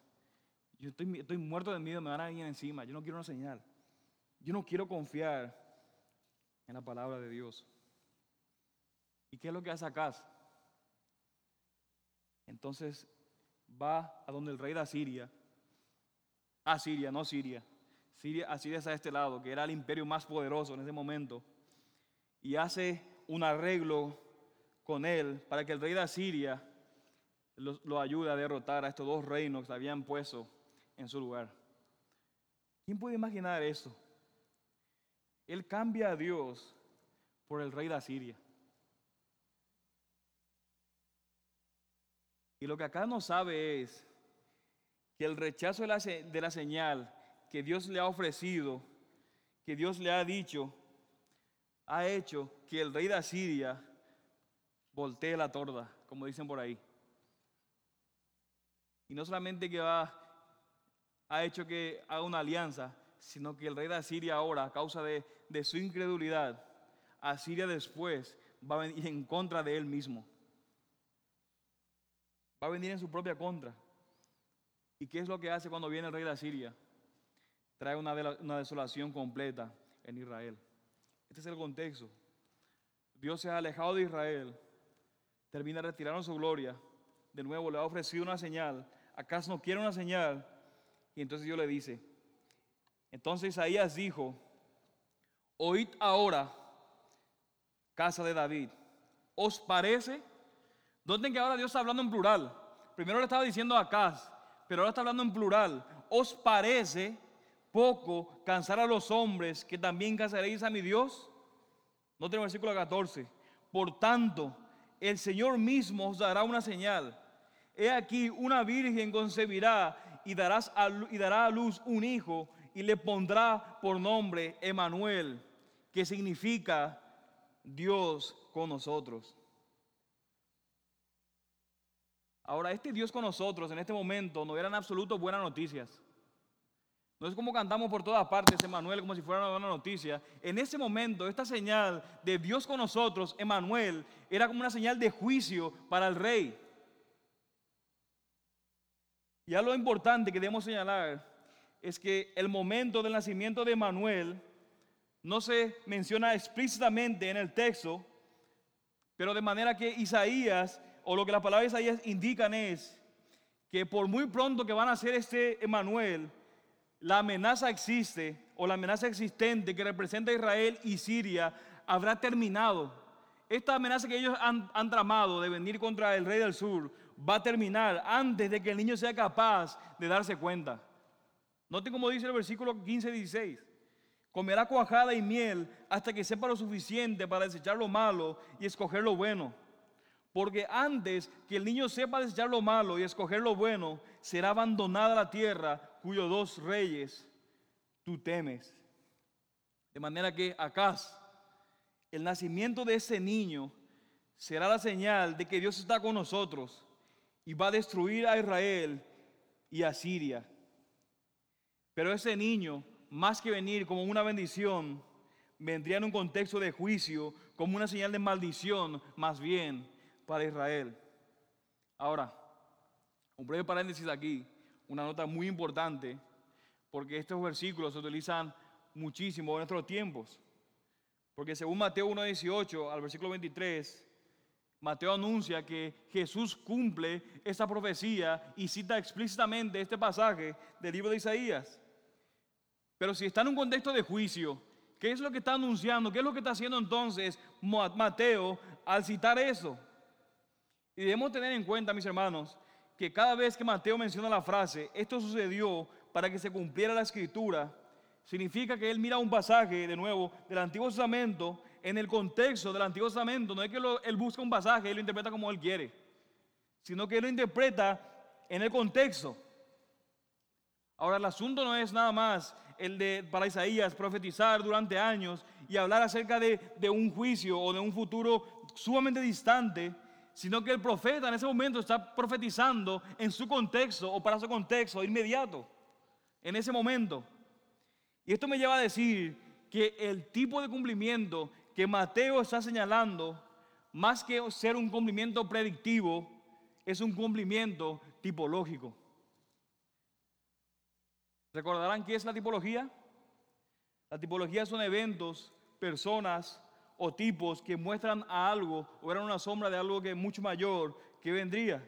Yo estoy, muerto de miedo, me van a venir encima, yo no quiero una señal. Yo no quiero confiar en la palabra de Dios. ¿Y qué es lo que hace Acaz? Entonces va a donde el rey de Asiria, a Siria, no Siria, Siria, Asiria a este lado, que era el imperio más poderoso en ese momento, y hace un arreglo con él para que el rey de Asiria lo, ayude a derrotar a estos dos reinos que habían puesto en su lugar. ¿Quién puede imaginar eso? Él cambia a Dios por el rey de Asiria. Y lo que acá no sabe es que el rechazo de la, de la señal que Dios le ha ofrecido, que Dios le ha dicho, ha hecho que el rey de Asiria voltee la torda, como dicen por ahí. Y no solamente que va, ha hecho que haga una alianza, sino que el rey de Asiria ahora, a causa de, de su incredulidad, Asiria después va a venir en contra de él mismo. Va a venir en su propia contra. ¿Y qué es lo que hace cuando viene el rey de Asiria? Trae una, desolación completa en Israel. Este es el contexto. Dios se ha alejado de Israel, termina retirando su gloria, de nuevo le ha ofrecido una señal, ¿acaso no quiere una señal? Y entonces Dios le dice, entonces Isaías dijo, oíd ahora, casa de David, ¿os parece? ¿Dónde que ahora Dios está hablando en plural? Primero le estaba diciendo a Acaz, pero ahora está hablando en plural. ¿Os parece poco cansar a los hombres que también cansaréis a mi Dios? No tengo el versículo 14. Por tanto, el Señor mismo os dará una señal. He aquí, una virgen concebirá y, darás y dará a luz un hijo y le pondrá por nombre Emanuel, que significa Dios con nosotros. Ahora, este Dios con nosotros en este momento no eran absoluto buenas noticias. No es como cantamos por todas partes, Emanuel, como si fuera una buena noticia. En ese momento, esta señal de Dios con nosotros, Emanuel, era como una señal de juicio para el rey. Y algo importante que debemos señalar es que el momento del nacimiento de Emanuel no se menciona explícitamente en el texto, pero de manera que Isaías, o lo que las palabras de Isaías indican es que por muy pronto que van a nacer este Emanuel, la amenaza existe o la amenaza existente que representa Israel y Siria habrá terminado. Esta amenaza que ellos han, tramado de venir contra el rey del sur va a terminar antes de que el niño sea capaz de darse cuenta. Noten como dice el versículo 15 y 16. Comerá cuajada y miel hasta que sepa lo suficiente para desechar lo malo y escoger lo bueno. Porque antes que el niño sepa desechar lo malo y escoger lo bueno, será abandonada la tierra cuyos dos reyes tú temes. De manera que acá el nacimiento de ese niño será la señal de que Dios está con nosotros y va a destruir a Israel y a Siria. Pero ese niño, más que venir como una bendición, vendría en un contexto de juicio, como una señal de maldición, más bien para Israel. Ahora, un breve paréntesis aquí, una nota muy importante, porque estos versículos se utilizan muchísimo en nuestros tiempos. Porque según Mateo 1.18 al versículo 23, Mateo anuncia que Jesús cumple esa profecía y cita explícitamente este pasaje del libro de Isaías. Pero si está en un contexto de juicio, ¿qué es lo que está anunciando? ¿Qué es lo que está haciendo entonces Mateo al citar eso? Y debemos tener en cuenta, mis hermanos, que cada vez que Mateo menciona la frase, esto sucedió para que se cumpliera la escritura, significa que él mira un pasaje, de nuevo, del Antiguo Testamento, en el contexto del Antiguo Testamento. No es que él busca un pasaje y lo interpreta como él quiere, sino que él lo interpreta en el contexto. Ahora, el asunto no es nada más el de, para Isaías, profetizar durante años y hablar acerca de, de un juicio o de un futuro sumamente distante, sino que el profeta en ese momento está profetizando en su contexto o para su contexto inmediato, en ese momento. Y esto me lleva a decir que el tipo de cumplimiento que Mateo está señalando, más que ser un cumplimiento predictivo, es un cumplimiento tipológico. ¿Recordarán qué es la tipología? La tipología son eventos, personas, o tipos que muestran a algo o eran una sombra de algo que es mucho mayor que vendría.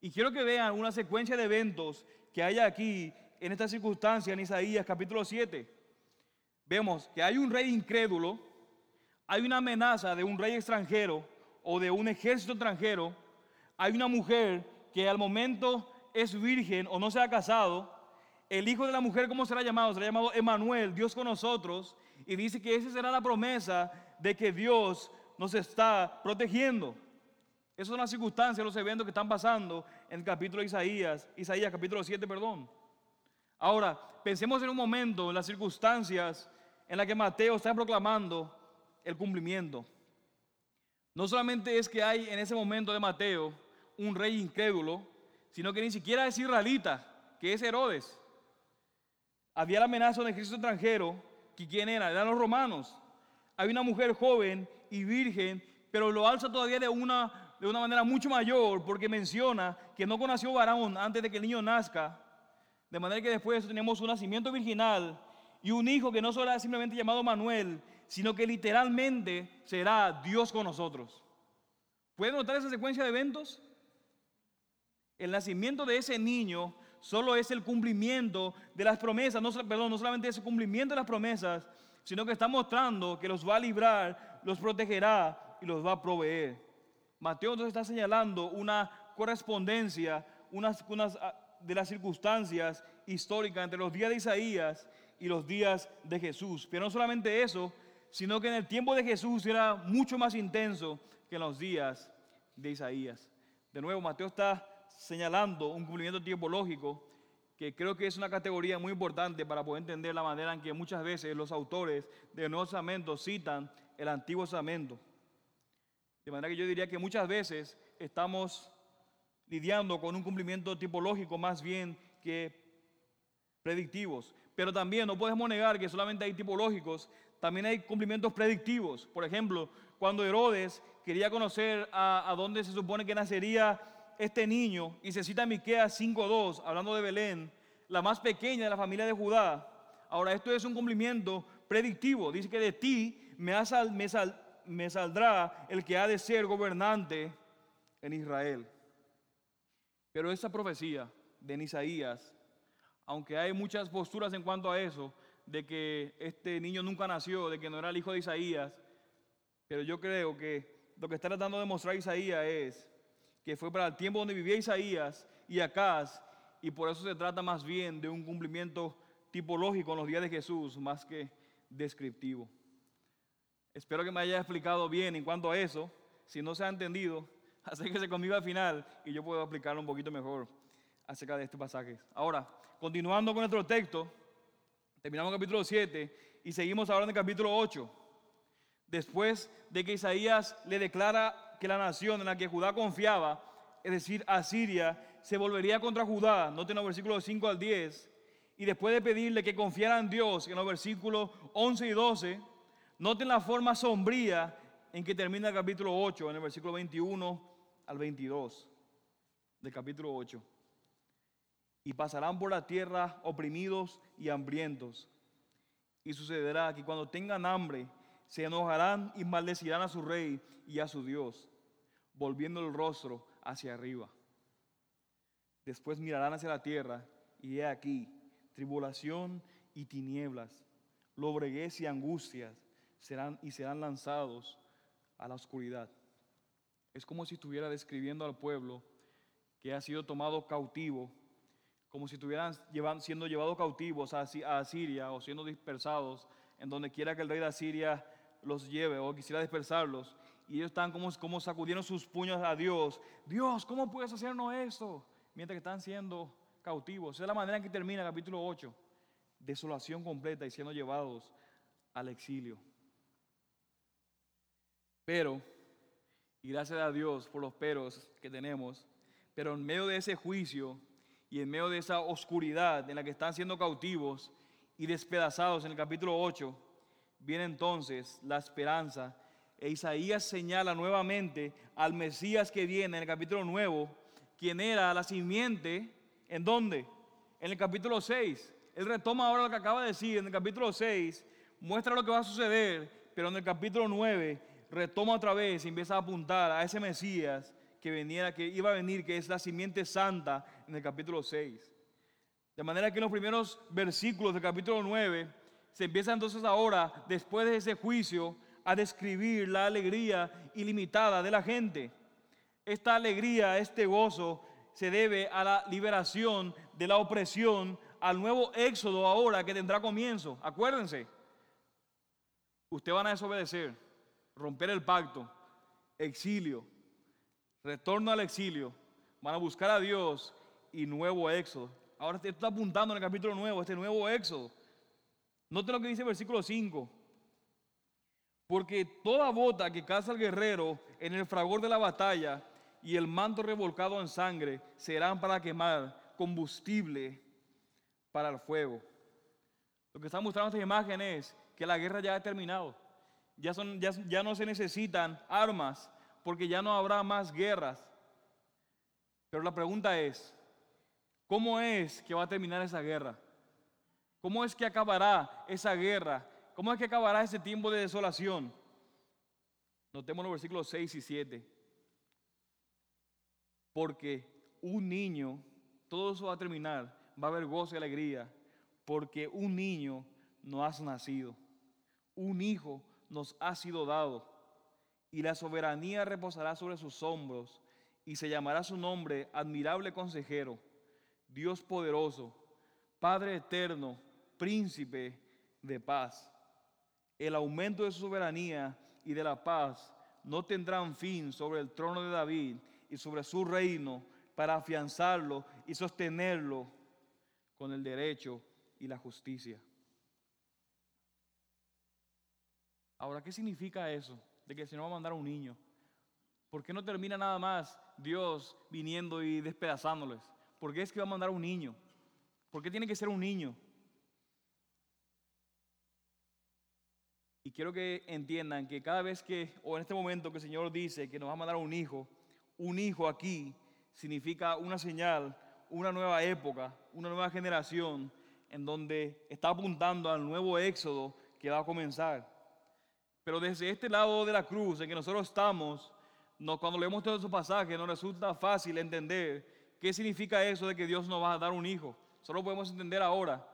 Y quiero que vean una secuencia de eventos que hay aquí en esta circunstancia en Isaías capítulo 7. Vemos que hay un rey incrédulo, hay una amenaza de un rey extranjero o de un ejército extranjero, hay una mujer que al momento es virgen o no se ha casado, el hijo de la mujer, ¿cómo será llamado? Será llamado Emanuel, Dios con nosotros. Y dice que esa será la promesa de que Dios nos está protegiendo. Esas son las circunstancias, los eventos que están pasando en el capítulo de Isaías, Isaías capítulo 7, perdón. Ahora, pensemos en un momento, en las circunstancias en las que Mateo está proclamando el cumplimiento. No solamente es que hay en ese momento de Mateo un rey incrédulo, sino que ni siquiera es israelita, que es Herodes. Había la amenaza de Cristo extranjero, que quién era, eran los romanos. Hay una mujer joven y virgen, pero lo alza todavía de una, de una manera mucho mayor, porque menciona que no conoció varón antes de que el niño nazca. De manera que después tenemos un nacimiento virginal y un hijo que no será simplemente llamado Manuel, sino que literalmente será Dios con nosotros. ¿Pueden notar esa secuencia de eventos? El nacimiento de ese niño solo es el cumplimiento de las promesas, perdón, no solamente es el cumplimiento de las promesas, sino que está mostrando que los va a librar, los protegerá y los va a proveer. Mateo entonces está señalando una correspondencia, unas, ah, de las circunstancias históricas entre los días de Isaías y los días de Jesús. Pero no solamente eso, sino que en el tiempo de Jesús era mucho más intenso que en los días de Isaías. De nuevo, Mateo está señalando un cumplimiento tipológico que creo que es una categoría muy importante para poder entender la manera en que muchas veces los autores del Nuevo Testamento citan el Antiguo Testamento. De manera que yo diría que muchas veces estamos lidiando con un cumplimiento tipológico más bien que predictivos. Pero también no podemos negar que solamente hay tipológicos, también hay cumplimientos predictivos. Por ejemplo, cuando Herodes quería conocer a, dónde se supone que nacería este niño, y se cita Miqueas 5.2, hablando de Belén, la más pequeña de la familia de Judá. Ahora, esto es un cumplimiento predictivo. Dice que de ti me, me saldrá el que ha de ser gobernante en Israel. Pero esa profecía de Isaías, aunque hay muchas posturas en cuanto a eso, de que este niño nunca nació, de que no era el hijo de Isaías, pero yo creo que lo que está tratando de mostrar Isaías es que fue para el tiempo donde vivía Isaías y Acaz, y por eso se trata más bien de un cumplimiento tipológico en los días de Jesús, más que descriptivo. Espero que me haya explicado bien en cuanto a eso. Si no se ha entendido, [laughs] acérquese conmigo al final y yo puedo explicarlo un poquito mejor acerca de este pasaje. Ahora, continuando con nuestro texto, Terminamos el capítulo 7 y seguimos ahora en el capítulo 8. Después de que Isaías le declara la nación en la que Judá confiaba, es decir, Asiria, se volvería contra Judá, noten los versículos 5 al 10, y después de pedirle que confiara en Dios, en los versículos 11 y 12, noten la forma sombría en que termina el capítulo 8, en el versículo 21 al 22 del capítulo 8 y pasarán por la tierra oprimidos y hambrientos. Y sucederá que cuando tengan hambre, se enojarán y maldecirán a su rey y a su Dios, volviendo el rostro hacia arriba. Después mirarán hacia la tierra y he aquí tribulación y tinieblas, lobreguez y angustias serán y serán lanzados a la oscuridad. Es como si estuviera describiendo al pueblo que ha sido tomado cautivo como si estuvieran siendo llevados cautivos a, Asiria o siendo dispersados en donde quiera que el rey de Asiria los lleve o quisiera dispersarlos. Y ellos están como, como sacudieron sus puños a Dios. Dios, ¿cómo puedes hacernos esto? Mientras que están siendo cautivos. Esa es la manera en que termina el capítulo 8. Desolación completa y siendo llevados al exilio. Pero, y gracias a Dios por los peros que tenemos, pero en medio de ese juicio, y en medio de esa oscuridad en la que están siendo cautivos y despedazados en el capítulo 8, viene entonces la esperanza. E Isaías señala nuevamente al Mesías que viene en el capítulo nuevo, quien era la simiente, ¿en dónde? En el capítulo 6. Él retoma ahora lo que acaba de decir en el capítulo 6, muestra lo que va a suceder, pero en el capítulo 9 retoma otra vez y empieza a apuntar a ese Mesías que, que iba a venir, que es la simiente santa en el capítulo 6. De manera que en los primeros versículos del capítulo 9 se empieza entonces ahora, después de ese juicio, a describir la alegría ilimitada de la gente. Esta alegría, este gozo, se debe a la liberación de la opresión al nuevo éxodo ahora que tendrá comienzo. Acuérdense, ustedes van a desobedecer, romper el pacto, exilio, retorno al exilio, van a buscar a Dios y nuevo éxodo. Ahora esto está apuntando en el capítulo nuevo, este nuevo éxodo. Note lo que dice el versículo 5. Porque toda bota que caza el guerrero en el fragor de la batalla y el manto revolcado en sangre serán para quemar combustible para el fuego. Lo que está mostrando esta imagen es que la guerra ya ha terminado. Ya, no se necesitan armas porque ya no habrá más guerras. Pero la pregunta es, ¿cómo es que va a terminar esa guerra? ¿Cómo es que acabará esa guerra? ¿Cómo es que acabará ese tiempo de desolación? Notemos los versículos 6 y 7 porque un niño, todo eso va a terminar, va a haber gozo y alegría, porque un niño nos ha nacido, un hijo nos ha sido dado, y la soberanía reposará sobre sus hombros, y se llamará su nombre admirable consejero, Dios poderoso, Padre eterno, príncipe de paz. El aumento de su soberanía y de la paz no tendrán fin sobre el trono de David y sobre su reino para afianzarlo y sostenerlo con el derecho y la justicia. Ahora, ¿qué significa eso? De que el Señor va a mandar a un niño. ¿Por qué no termina nada más Dios viniendo y despedazándoles? ¿Por qué es que va a mandar a un niño? ¿Por qué tiene que ser un niño? Y quiero que entiendan que cada vez que, o en este momento que el Señor dice que nos va a mandar un hijo, un hijo aquí significa una señal, una nueva época, una nueva generación en donde está apuntando al nuevo éxodo que va a comenzar. Pero desde este lado de la cruz en que nosotros estamos, cuando leemos todo esos pasajes, nos resulta fácil entender qué significa eso de que Dios nos va a dar un hijo. Solo podemos entender ahora.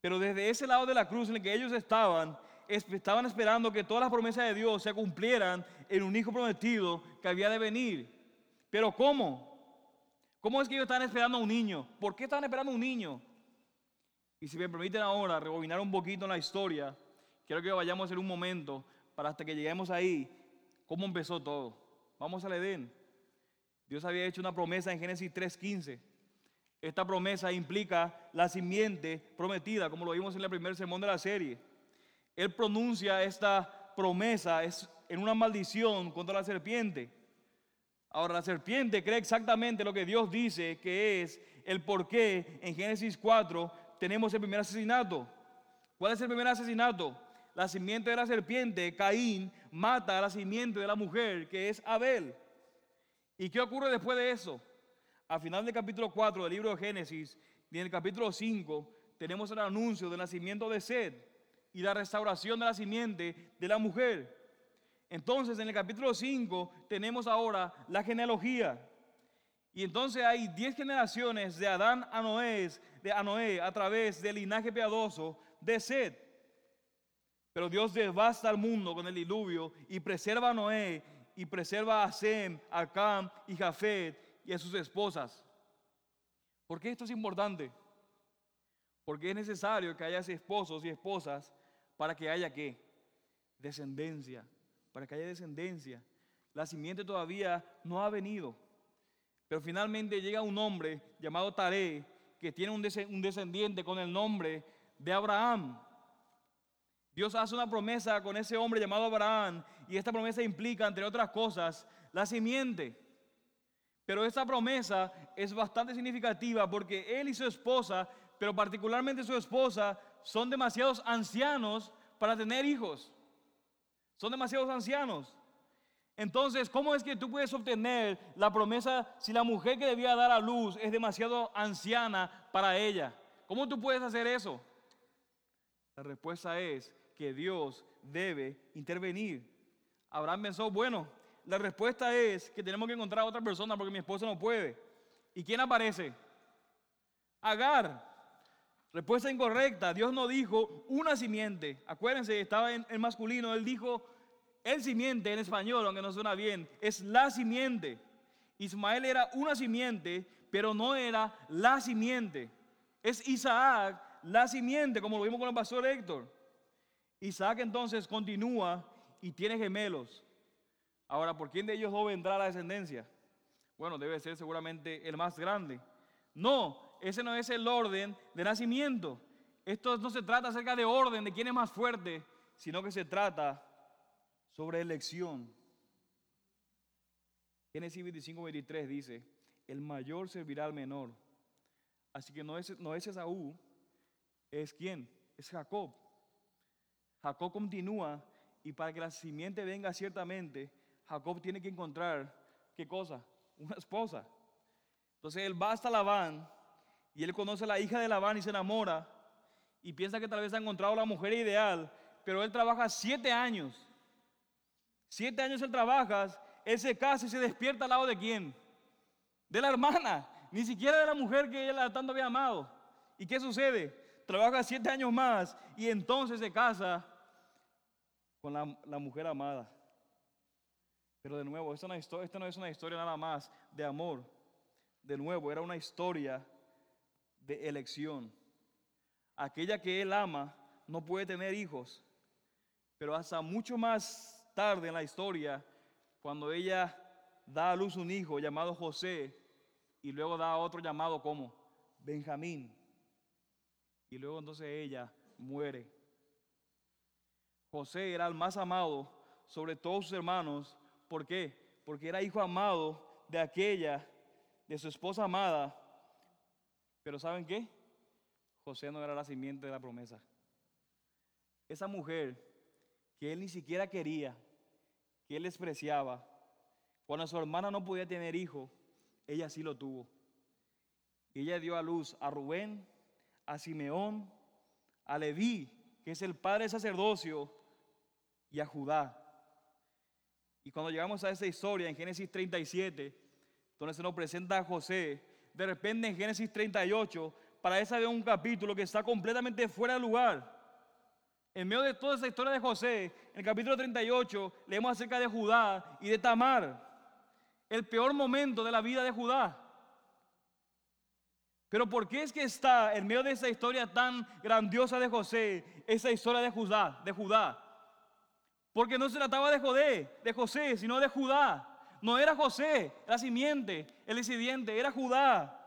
Pero desde ese lado de la cruz en el que ellos estaban, estaban esperando que todas las promesas de Dios se cumplieran en un hijo prometido que había de venir. Pero ¿cómo? ¿Cómo es que ellos están esperando a un niño? ¿Por qué están esperando a un niño? Y si me permiten ahora rebobinar un poquito la historia, quiero que vayamos en un momento para hasta que lleguemos ahí, cómo empezó todo. Vamos al Edén. Dios había hecho una promesa en Génesis 3.15. Esta promesa implica la simiente prometida, como lo vimos en el primer sermón de la serie. Él pronuncia esta promesa es en una maldición contra la serpiente. Ahora la serpiente cree exactamente lo que Dios dice que es el por qué en Génesis 4 tenemos el primer asesinato. ¿Cuál es el primer asesinato? La simiente de la serpiente, Caín, mata a la simiente de la mujer, que es Abel. ¿Y qué ocurre después de eso? Al final del capítulo 4 del libro de Génesis y en el capítulo 5 tenemos el anuncio del nacimiento de Sed y la restauración de la simiente de la mujer. Entonces, en el capítulo 5 tenemos ahora la genealogía. Y entonces hay 10 generaciones de Adán a Noé, de a Noé a través del linaje piadoso de Sed. Pero Dios devasta al mundo con el diluvio y preserva a Noé y preserva a Sem, a Cam y Jafet y a sus esposas. ¿Por qué esto es importante? Porque es necesario que haya esposos y esposas para que haya qué? Descendencia, para que haya descendencia. La simiente todavía no ha venido. Pero finalmente llega un hombre llamado Taré, que tiene un descendiente con el nombre de Abraham. Dios hace una promesa con ese hombre llamado Abraham y esta promesa implica, entre otras cosas, la simiente. Pero esta promesa es bastante significativa porque él y su esposa, pero particularmente su esposa, son demasiados ancianos para tener hijos. Son demasiados ancianos. Entonces, ¿cómo es que tú puedes obtener la promesa si la mujer que debía dar a luz es demasiado anciana para ella? ¿Cómo tú puedes hacer eso? La respuesta es que Dios debe intervenir. Abraham pensó, bueno, la respuesta es que tenemos que encontrar a otra persona porque mi esposa no puede. ¿Y quién aparece? Agar. Respuesta incorrecta. Dios no dijo una simiente. Acuérdense, estaba en, masculino. Él dijo el simiente en español, aunque no suena bien. Es la simiente. Ismael era una simiente, pero no era la simiente. Es Isaac la simiente, como lo vimos con el pastor Héctor. Isaac entonces continúa y tiene gemelos. Ahora, ¿por quién de ellos no vendrá la descendencia? Bueno, debe ser seguramente el más grande. No, ese no es el orden de nacimiento. Esto no se trata acerca de orden, de quién es más fuerte, sino que se trata sobre elección. Génesis 25, 23 dice, el mayor servirá al menor. Así que no es, no es Esaú, es quién, es Jacob. Jacob continúa y para que la simiente venga ciertamente, Jacob tiene que encontrar, ¿qué cosa? Una esposa. Entonces él va hasta Labán y él conoce a la hija de Labán y se enamora y piensa que tal vez ha encontrado la mujer ideal, pero él trabaja siete años. Siete años él trabaja, él se casa y se despierta al lado de quién? De la hermana, ni siquiera de la mujer que él tanto había amado. ¿Y qué sucede? Trabaja siete años más y entonces se casa con la, mujer amada. Pero de nuevo, esta no, esta no es una historia nada más de amor. De nuevo, era una historia de elección aquella que él ama no puede tener hijos, pero hasta mucho más tarde en la historia, cuando ella da a luz un hijo llamado José y luego da a otro llamado como Benjamín, y luego entonces ella muere. José era el más amado sobre todos sus hermanos. ¿Por qué? Porque era hijo amado de aquella, de su esposa amada. Pero ¿saben qué? José no era la simiente de la promesa. Esa mujer que él ni siquiera quería, que él despreciaba, cuando su hermana no podía tener hijo, ella sí lo tuvo. Y ella dio a luz a Rubén, a Simeón, a Leví, que es el padre del sacerdocio, y a Judá. Y cuando llegamos a esa historia en Génesis 37, donde se nos presenta a José, de repente en Génesis 38 para esa de un capítulo que está completamente fuera de lugar. En medio de toda esa historia de José, en el capítulo 38, leemos acerca de Judá y de Tamar, el peor momento de la vida de Judá. Pero ¿por qué es que está en medio de esa historia tan grandiosa de José, esa historia de Judá, de Judá? Porque no se trataba de José, de José, sino de Judá. No era José, la simiente, el decidiente, era Judá.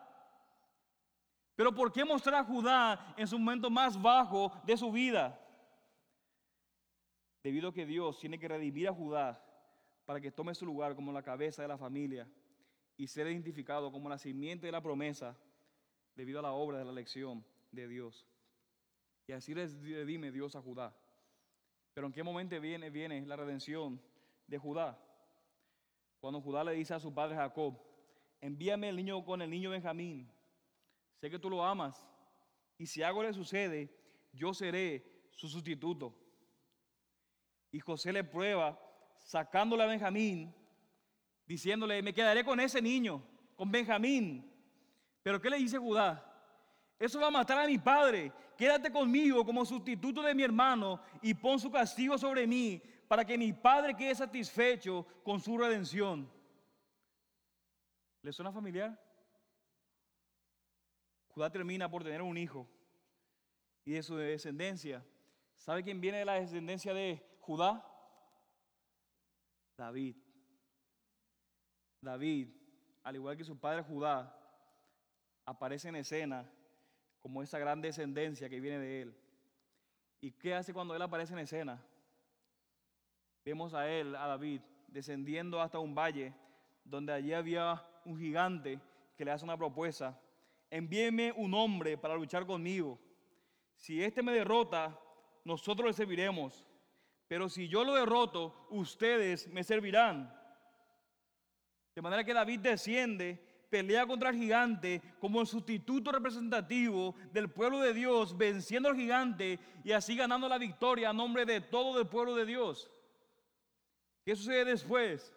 Pero ¿por qué mostrar a Judá en su momento más bajo de su vida? Debido a que Dios tiene que redimir a Judá para que tome su lugar como la cabeza de la familia y ser identificado como la simiente de la promesa debido a la obra de la elección de Dios. Y así redime Dios a Judá. Pero ¿en qué momento viene, viene la redención de Judá? Cuando Judá le dice a su padre Jacob, envíame el niño con el niño Benjamín sé que tú lo amas, y si algo le sucede, yo seré su sustituto. Y José le prueba, sacándole a Benjamín, diciéndole, me quedaré con ese niño, con Benjamín. Pero ¿qué le dice Judá? Eso va a matar a mi padre. Quédate conmigo como sustituto de mi hermano y pon su castigo sobre mí para que mi padre quede satisfecho con su redención. ¿Le suena familiar? Judá termina por tener un hijo y de su descendencia. ¿Sabe quién viene de la descendencia de Judá? David. David, al igual que su padre Judá, aparece en escena como esa gran descendencia que viene de él. ¿Y qué hace cuando él aparece en escena? Vemos a él, a David, descendiendo hasta un valle donde allí había un gigante que le hace una propuesta envíeme un hombre para luchar conmigo. Si éste me derrota, nosotros le serviremos. Pero si yo lo derroto, ustedes me servirán. De manera que David desciende, pelea contra el gigante como el sustituto representativo del pueblo de Dios, venciendo al gigante y así ganando la victoria a nombre de todo el pueblo de Dios. ¿Qué sucede después?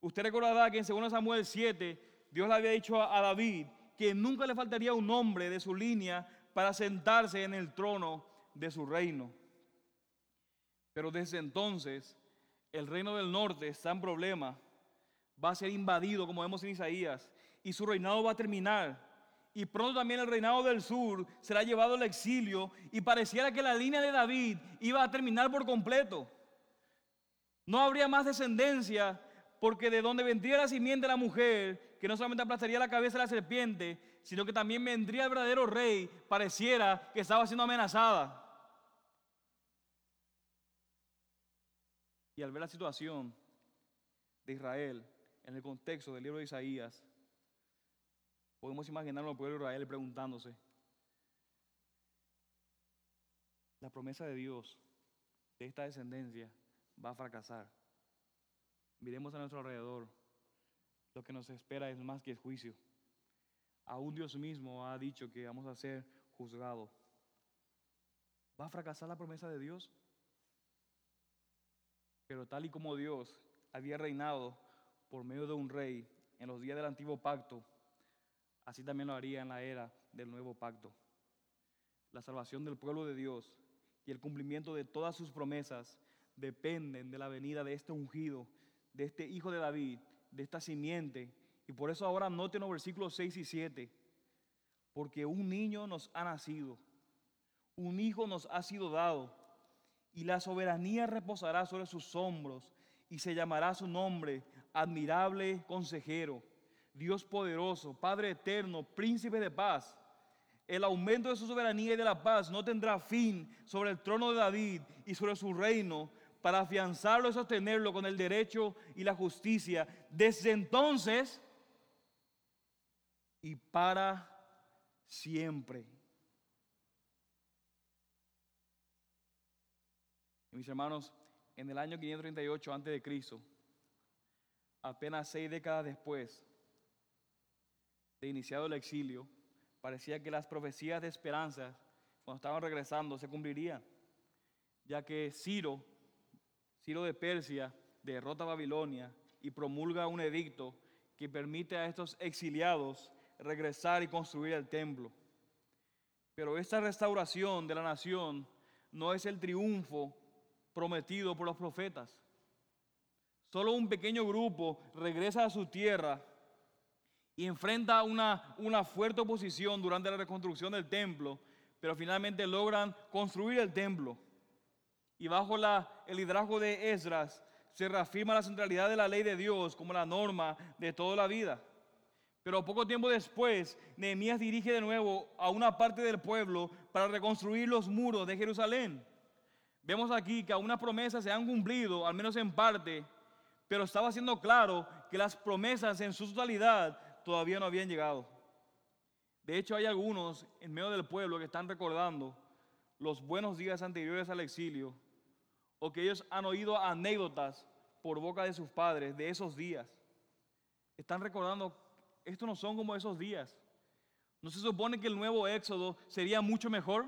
Usted recordará que en 2 Samuel 7, Dios le había dicho a David que nunca le faltaría un hombre de su línea para sentarse en el trono de su reino. Pero desde entonces el reino del norte está en problema, va a ser invadido como vemos en Isaías y su reinado va a terminar. y pronto también el reinado del sur será llevado al exilio y pareciera que la línea de David iba a terminar por completo. No habría más descendencia porque de donde vendría la simiente de la mujer, que no solamente aplastaría la cabeza de la serpiente, sino que también vendría el verdadero rey, pareciera que estaba siendo amenazada. Y al ver la situación de Israel en el contexto del libro de Isaías, podemos imaginarnos al pueblo de Israel preguntándose, la promesa de Dios de esta descendencia va a fracasar. Miremos a nuestro alrededor, lo que nos espera es más que juicio. Aún Dios mismo ha dicho que vamos a ser juzgados. ¿Va a fracasar la promesa de Dios? Pero tal y como Dios había reinado por medio de un rey en los días del antiguo pacto, así también lo haría en la era del nuevo pacto. La salvación del pueblo de Dios y el cumplimiento de todas sus promesas dependen de la venida de este ungido, de este hijo de David, de esta simiente. Y por eso ahora noten los versículos 6 y 7. Porque un niño nos ha nacido, un hijo nos ha sido dado y la soberanía reposará sobre sus hombros y se llamará su nombre admirable consejero, Dios poderoso, Padre eterno, príncipe de paz. El aumento de su soberanía y de la paz no tendrá fin sobre el trono de David y sobre su reino para afianzarlo y sostenerlo con el derecho y la justicia desde entonces y para siempre. mis hermanos, en el año 538 a.C., apenas seis décadas después de iniciado el exilio, parecía que las profecías de esperanza, cuando estaban regresando, se cumplirían, ya que Ciro, Ciro de Persia, derrota a Babilonia y promulga un edicto que permite a estos exiliados regresar y construir el templo. Pero esta restauración de la nación no es el triunfo prometido por los profetas. Solo un pequeño grupo regresa a su tierra y enfrenta una, una fuerte oposición durante la reconstrucción del templo, pero finalmente logran construir el templo. Y bajo el liderazgo de Esdras se reafirma la centralidad de la ley de Dios como la norma de toda la vida. Pero poco tiempo después, Nehemías dirige de nuevo a una parte del pueblo para reconstruir los muros de Jerusalén. Vemos aquí que algunas promesas se han cumplido, al menos en parte, pero estaba siendo claro que las promesas en su totalidad todavía no habían llegado. De hecho, hay algunos en medio del pueblo que están recordando los buenos días anteriores al exilio o que ellos han oído anécdotas por boca de sus padres de esos días. Están recordando, estos no son como esos días. ¿No se supone que el nuevo éxodo sería mucho mejor?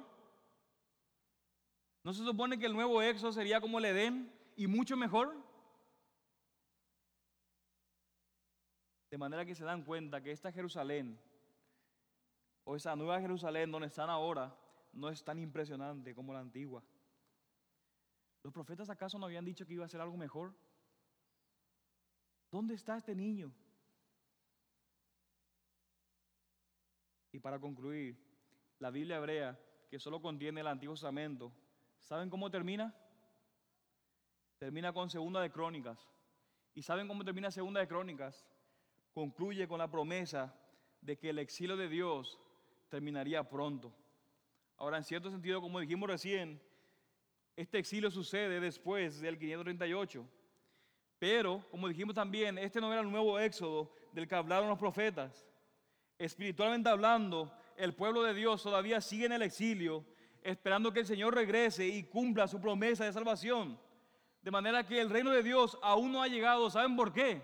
¿No se supone que el nuevo Éxodo sería como el Edén y mucho mejor? De manera que se dan cuenta que esta Jerusalén, o esa nueva Jerusalén donde están ahora, no es tan impresionante como la antigua. ¿Los profetas acaso no habían dicho que iba a ser algo mejor? ¿Dónde está este niño? Y para concluir, la Biblia hebrea, que solo contiene el Antiguo Testamento, ¿Saben cómo termina? Termina con Segunda de Crónicas. ¿Y saben cómo termina Segunda de Crónicas? Concluye con la promesa de que el exilio de Dios terminaría pronto. Ahora, en cierto sentido, como dijimos recién, este exilio sucede después del 538. Pero, como dijimos también, este no era el nuevo éxodo del que hablaron los profetas. Espiritualmente hablando, el pueblo de Dios todavía sigue en el exilio esperando que el Señor regrese y cumpla su promesa de salvación. De manera que el reino de Dios aún no ha llegado. ¿Saben por qué?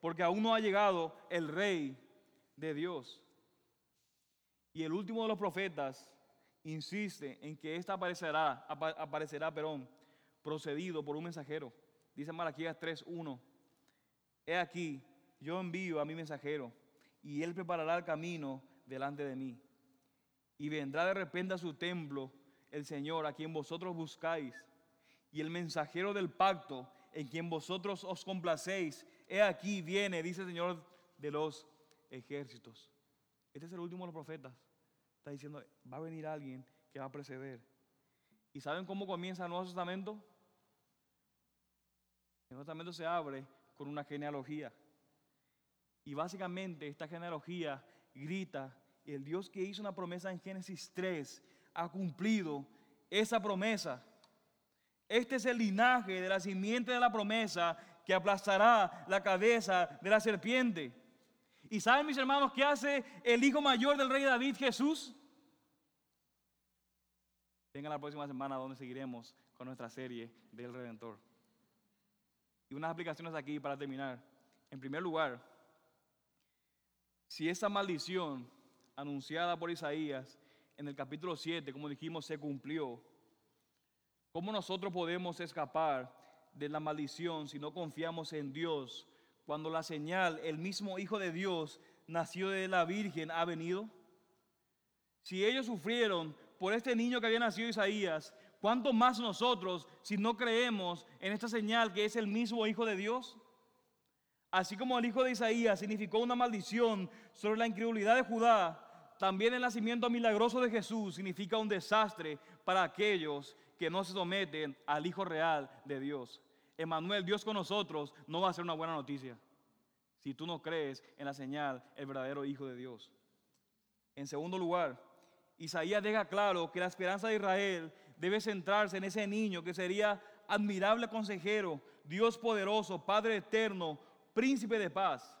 Porque aún no ha llegado el rey de Dios. Y el último de los profetas insiste en que ésta aparecerá, aparecerá, perdón, procedido por un mensajero. Dice Malaquías 3:1. He aquí, yo envío a mi mensajero y él preparará el camino delante de mí y vendrá de repente a su templo el Señor a quien vosotros buscáis y el mensajero del pacto en quien vosotros os complacéis. He aquí viene, dice el Señor de los ejércitos. Este es el último de los profetas. Diciendo, va a venir alguien que va a preceder. ¿Y saben cómo comienza el Nuevo Testamento? El Nuevo Testamento se abre con una genealogía. Y básicamente esta genealogía grita, el Dios que hizo una promesa en Génesis 3 ha cumplido esa promesa. Este es el linaje de la simiente de la promesa que aplastará la cabeza de la serpiente. ¿Y saben mis hermanos qué hace el hijo mayor del rey David, Jesús? Venga la próxima semana donde seguiremos con nuestra serie del Redentor. Y unas aplicaciones aquí para terminar. En primer lugar, si esa maldición anunciada por Isaías en el capítulo 7, como dijimos, se cumplió, ¿cómo nosotros podemos escapar de la maldición si no confiamos en Dios cuando la señal, el mismo Hijo de Dios, nació de la Virgen, ha venido? Si ellos sufrieron por este niño que había nacido Isaías, ¿cuánto más nosotros si no creemos en esta señal que es el mismo Hijo de Dios? Así como el hijo de Isaías significó una maldición sobre la incredulidad de Judá, también el nacimiento milagroso de Jesús significa un desastre para aquellos que no se someten al Hijo real de Dios. Emanuel, Dios con nosotros, no va a ser una buena noticia si tú no crees en la señal, el verdadero Hijo de Dios. En segundo lugar, Isaías deja claro que la esperanza de Israel debe centrarse en ese niño que sería admirable consejero, Dios poderoso, Padre eterno, príncipe de paz.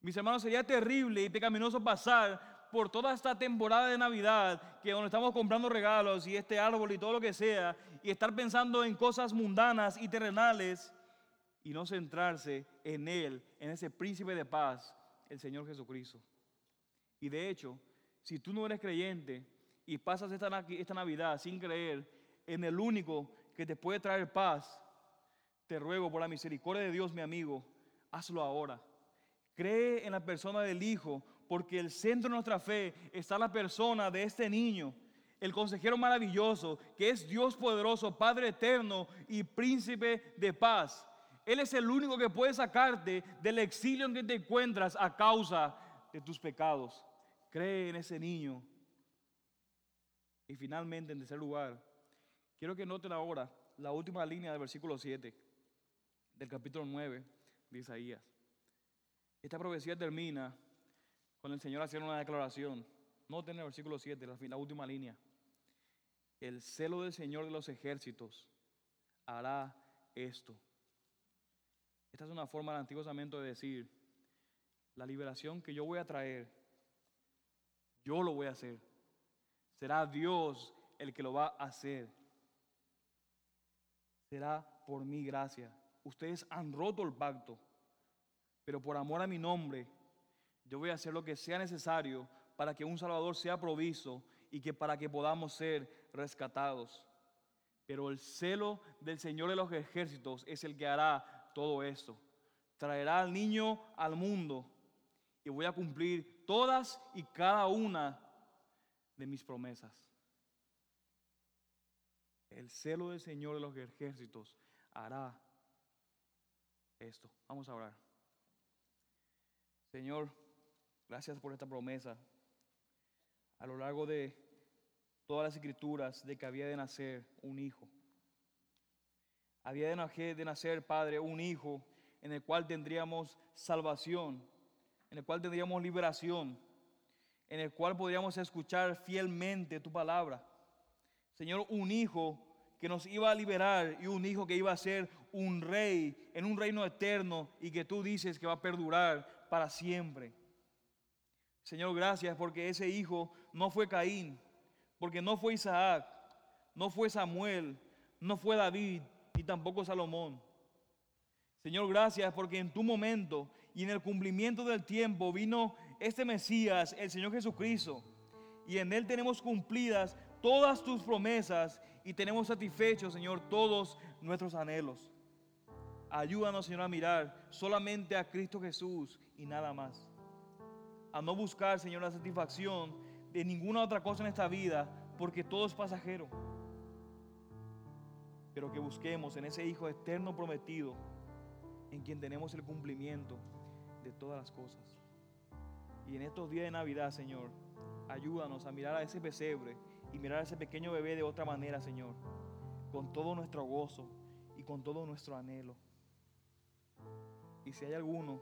Mis hermanos, sería terrible y pecaminoso pasar por toda esta temporada de Navidad, que donde estamos comprando regalos y este árbol y todo lo que sea, y estar pensando en cosas mundanas y terrenales y no centrarse en Él, en ese príncipe de paz, el Señor Jesucristo. Y de hecho, si tú no eres creyente y pasas esta, Navidad sin creer en el único que te puede traer paz, te ruego por la misericordia de Dios, mi amigo, hazlo ahora. Cree en la persona del Hijo, porque el centro de nuestra fe está la persona de este niño el consejero maravilloso, que es Dios poderoso, Padre eterno y príncipe de paz. Él es el único que puede sacarte del exilio en que te encuentras a causa de tus pecados. Cree en ese niño. Y finalmente, en tercer lugar, quiero que noten ahora la última línea del versículo 7 del capítulo 9 de Isaías. Esta profecía termina con el Señor haciendo una declaración. Noten el versículo 7, la última línea el celo del Señor de los ejércitos hará esto. Esta es una forma del Antiguo Testamento de decir, la liberación que yo voy a traer, yo lo voy a hacer. Será Dios el que lo va a hacer. Será por mi gracia. Ustedes han roto el pacto, pero por amor a mi nombre, yo voy a hacer lo que sea necesario para que un Salvador sea provisto y que para que podamos ser rescatados. Pero el celo del Señor de los ejércitos es el que hará todo esto. Traerá al niño al mundo y voy a cumplir todas y cada una de mis promesas. El celo del Señor de los ejércitos hará esto. Vamos a orar. Señor, gracias por esta promesa. A lo largo de todas las escrituras de que había de nacer un hijo. Había de nacer, Padre, un hijo en el cual tendríamos salvación, en el cual tendríamos liberación, en el cual podríamos escuchar fielmente tu palabra. Señor, un hijo que nos iba a liberar y un hijo que iba a ser un rey en un reino eterno y que tú dices que va a perdurar para siempre. Señor, gracias porque ese hijo no fue Caín, porque no fue Isaac, no fue Samuel, no fue David y tampoco Salomón. Señor, gracias porque en tu momento y en el cumplimiento del tiempo vino este Mesías, el Señor Jesucristo. Y en Él tenemos cumplidas todas tus promesas y tenemos satisfechos, Señor, todos nuestros anhelos. Ayúdanos, Señor, a mirar solamente a Cristo Jesús y nada más. A no buscar, Señor, la satisfacción de ninguna otra cosa en esta vida, porque todo es pasajero. Pero que busquemos en ese Hijo eterno prometido, en quien tenemos el cumplimiento todas las cosas. Y en estos días de Navidad, Señor, ayúdanos a mirar a ese pesebre y mirar a ese pequeño bebé de otra manera, Señor, con todo nuestro gozo y con todo nuestro anhelo. Y si hay alguno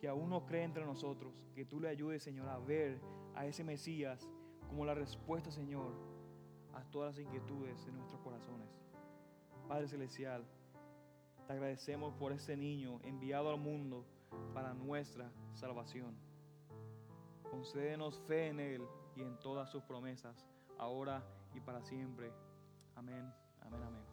que aún no cree entre nosotros, que tú le ayudes, Señor, a ver a ese Mesías como la respuesta, Señor, a todas las inquietudes de nuestros corazones. Padre Celestial, te agradecemos por ese niño enviado al mundo para nuestra salvación. Concédenos fe en Él y en todas sus promesas, ahora y para siempre. Amén, amén, amén.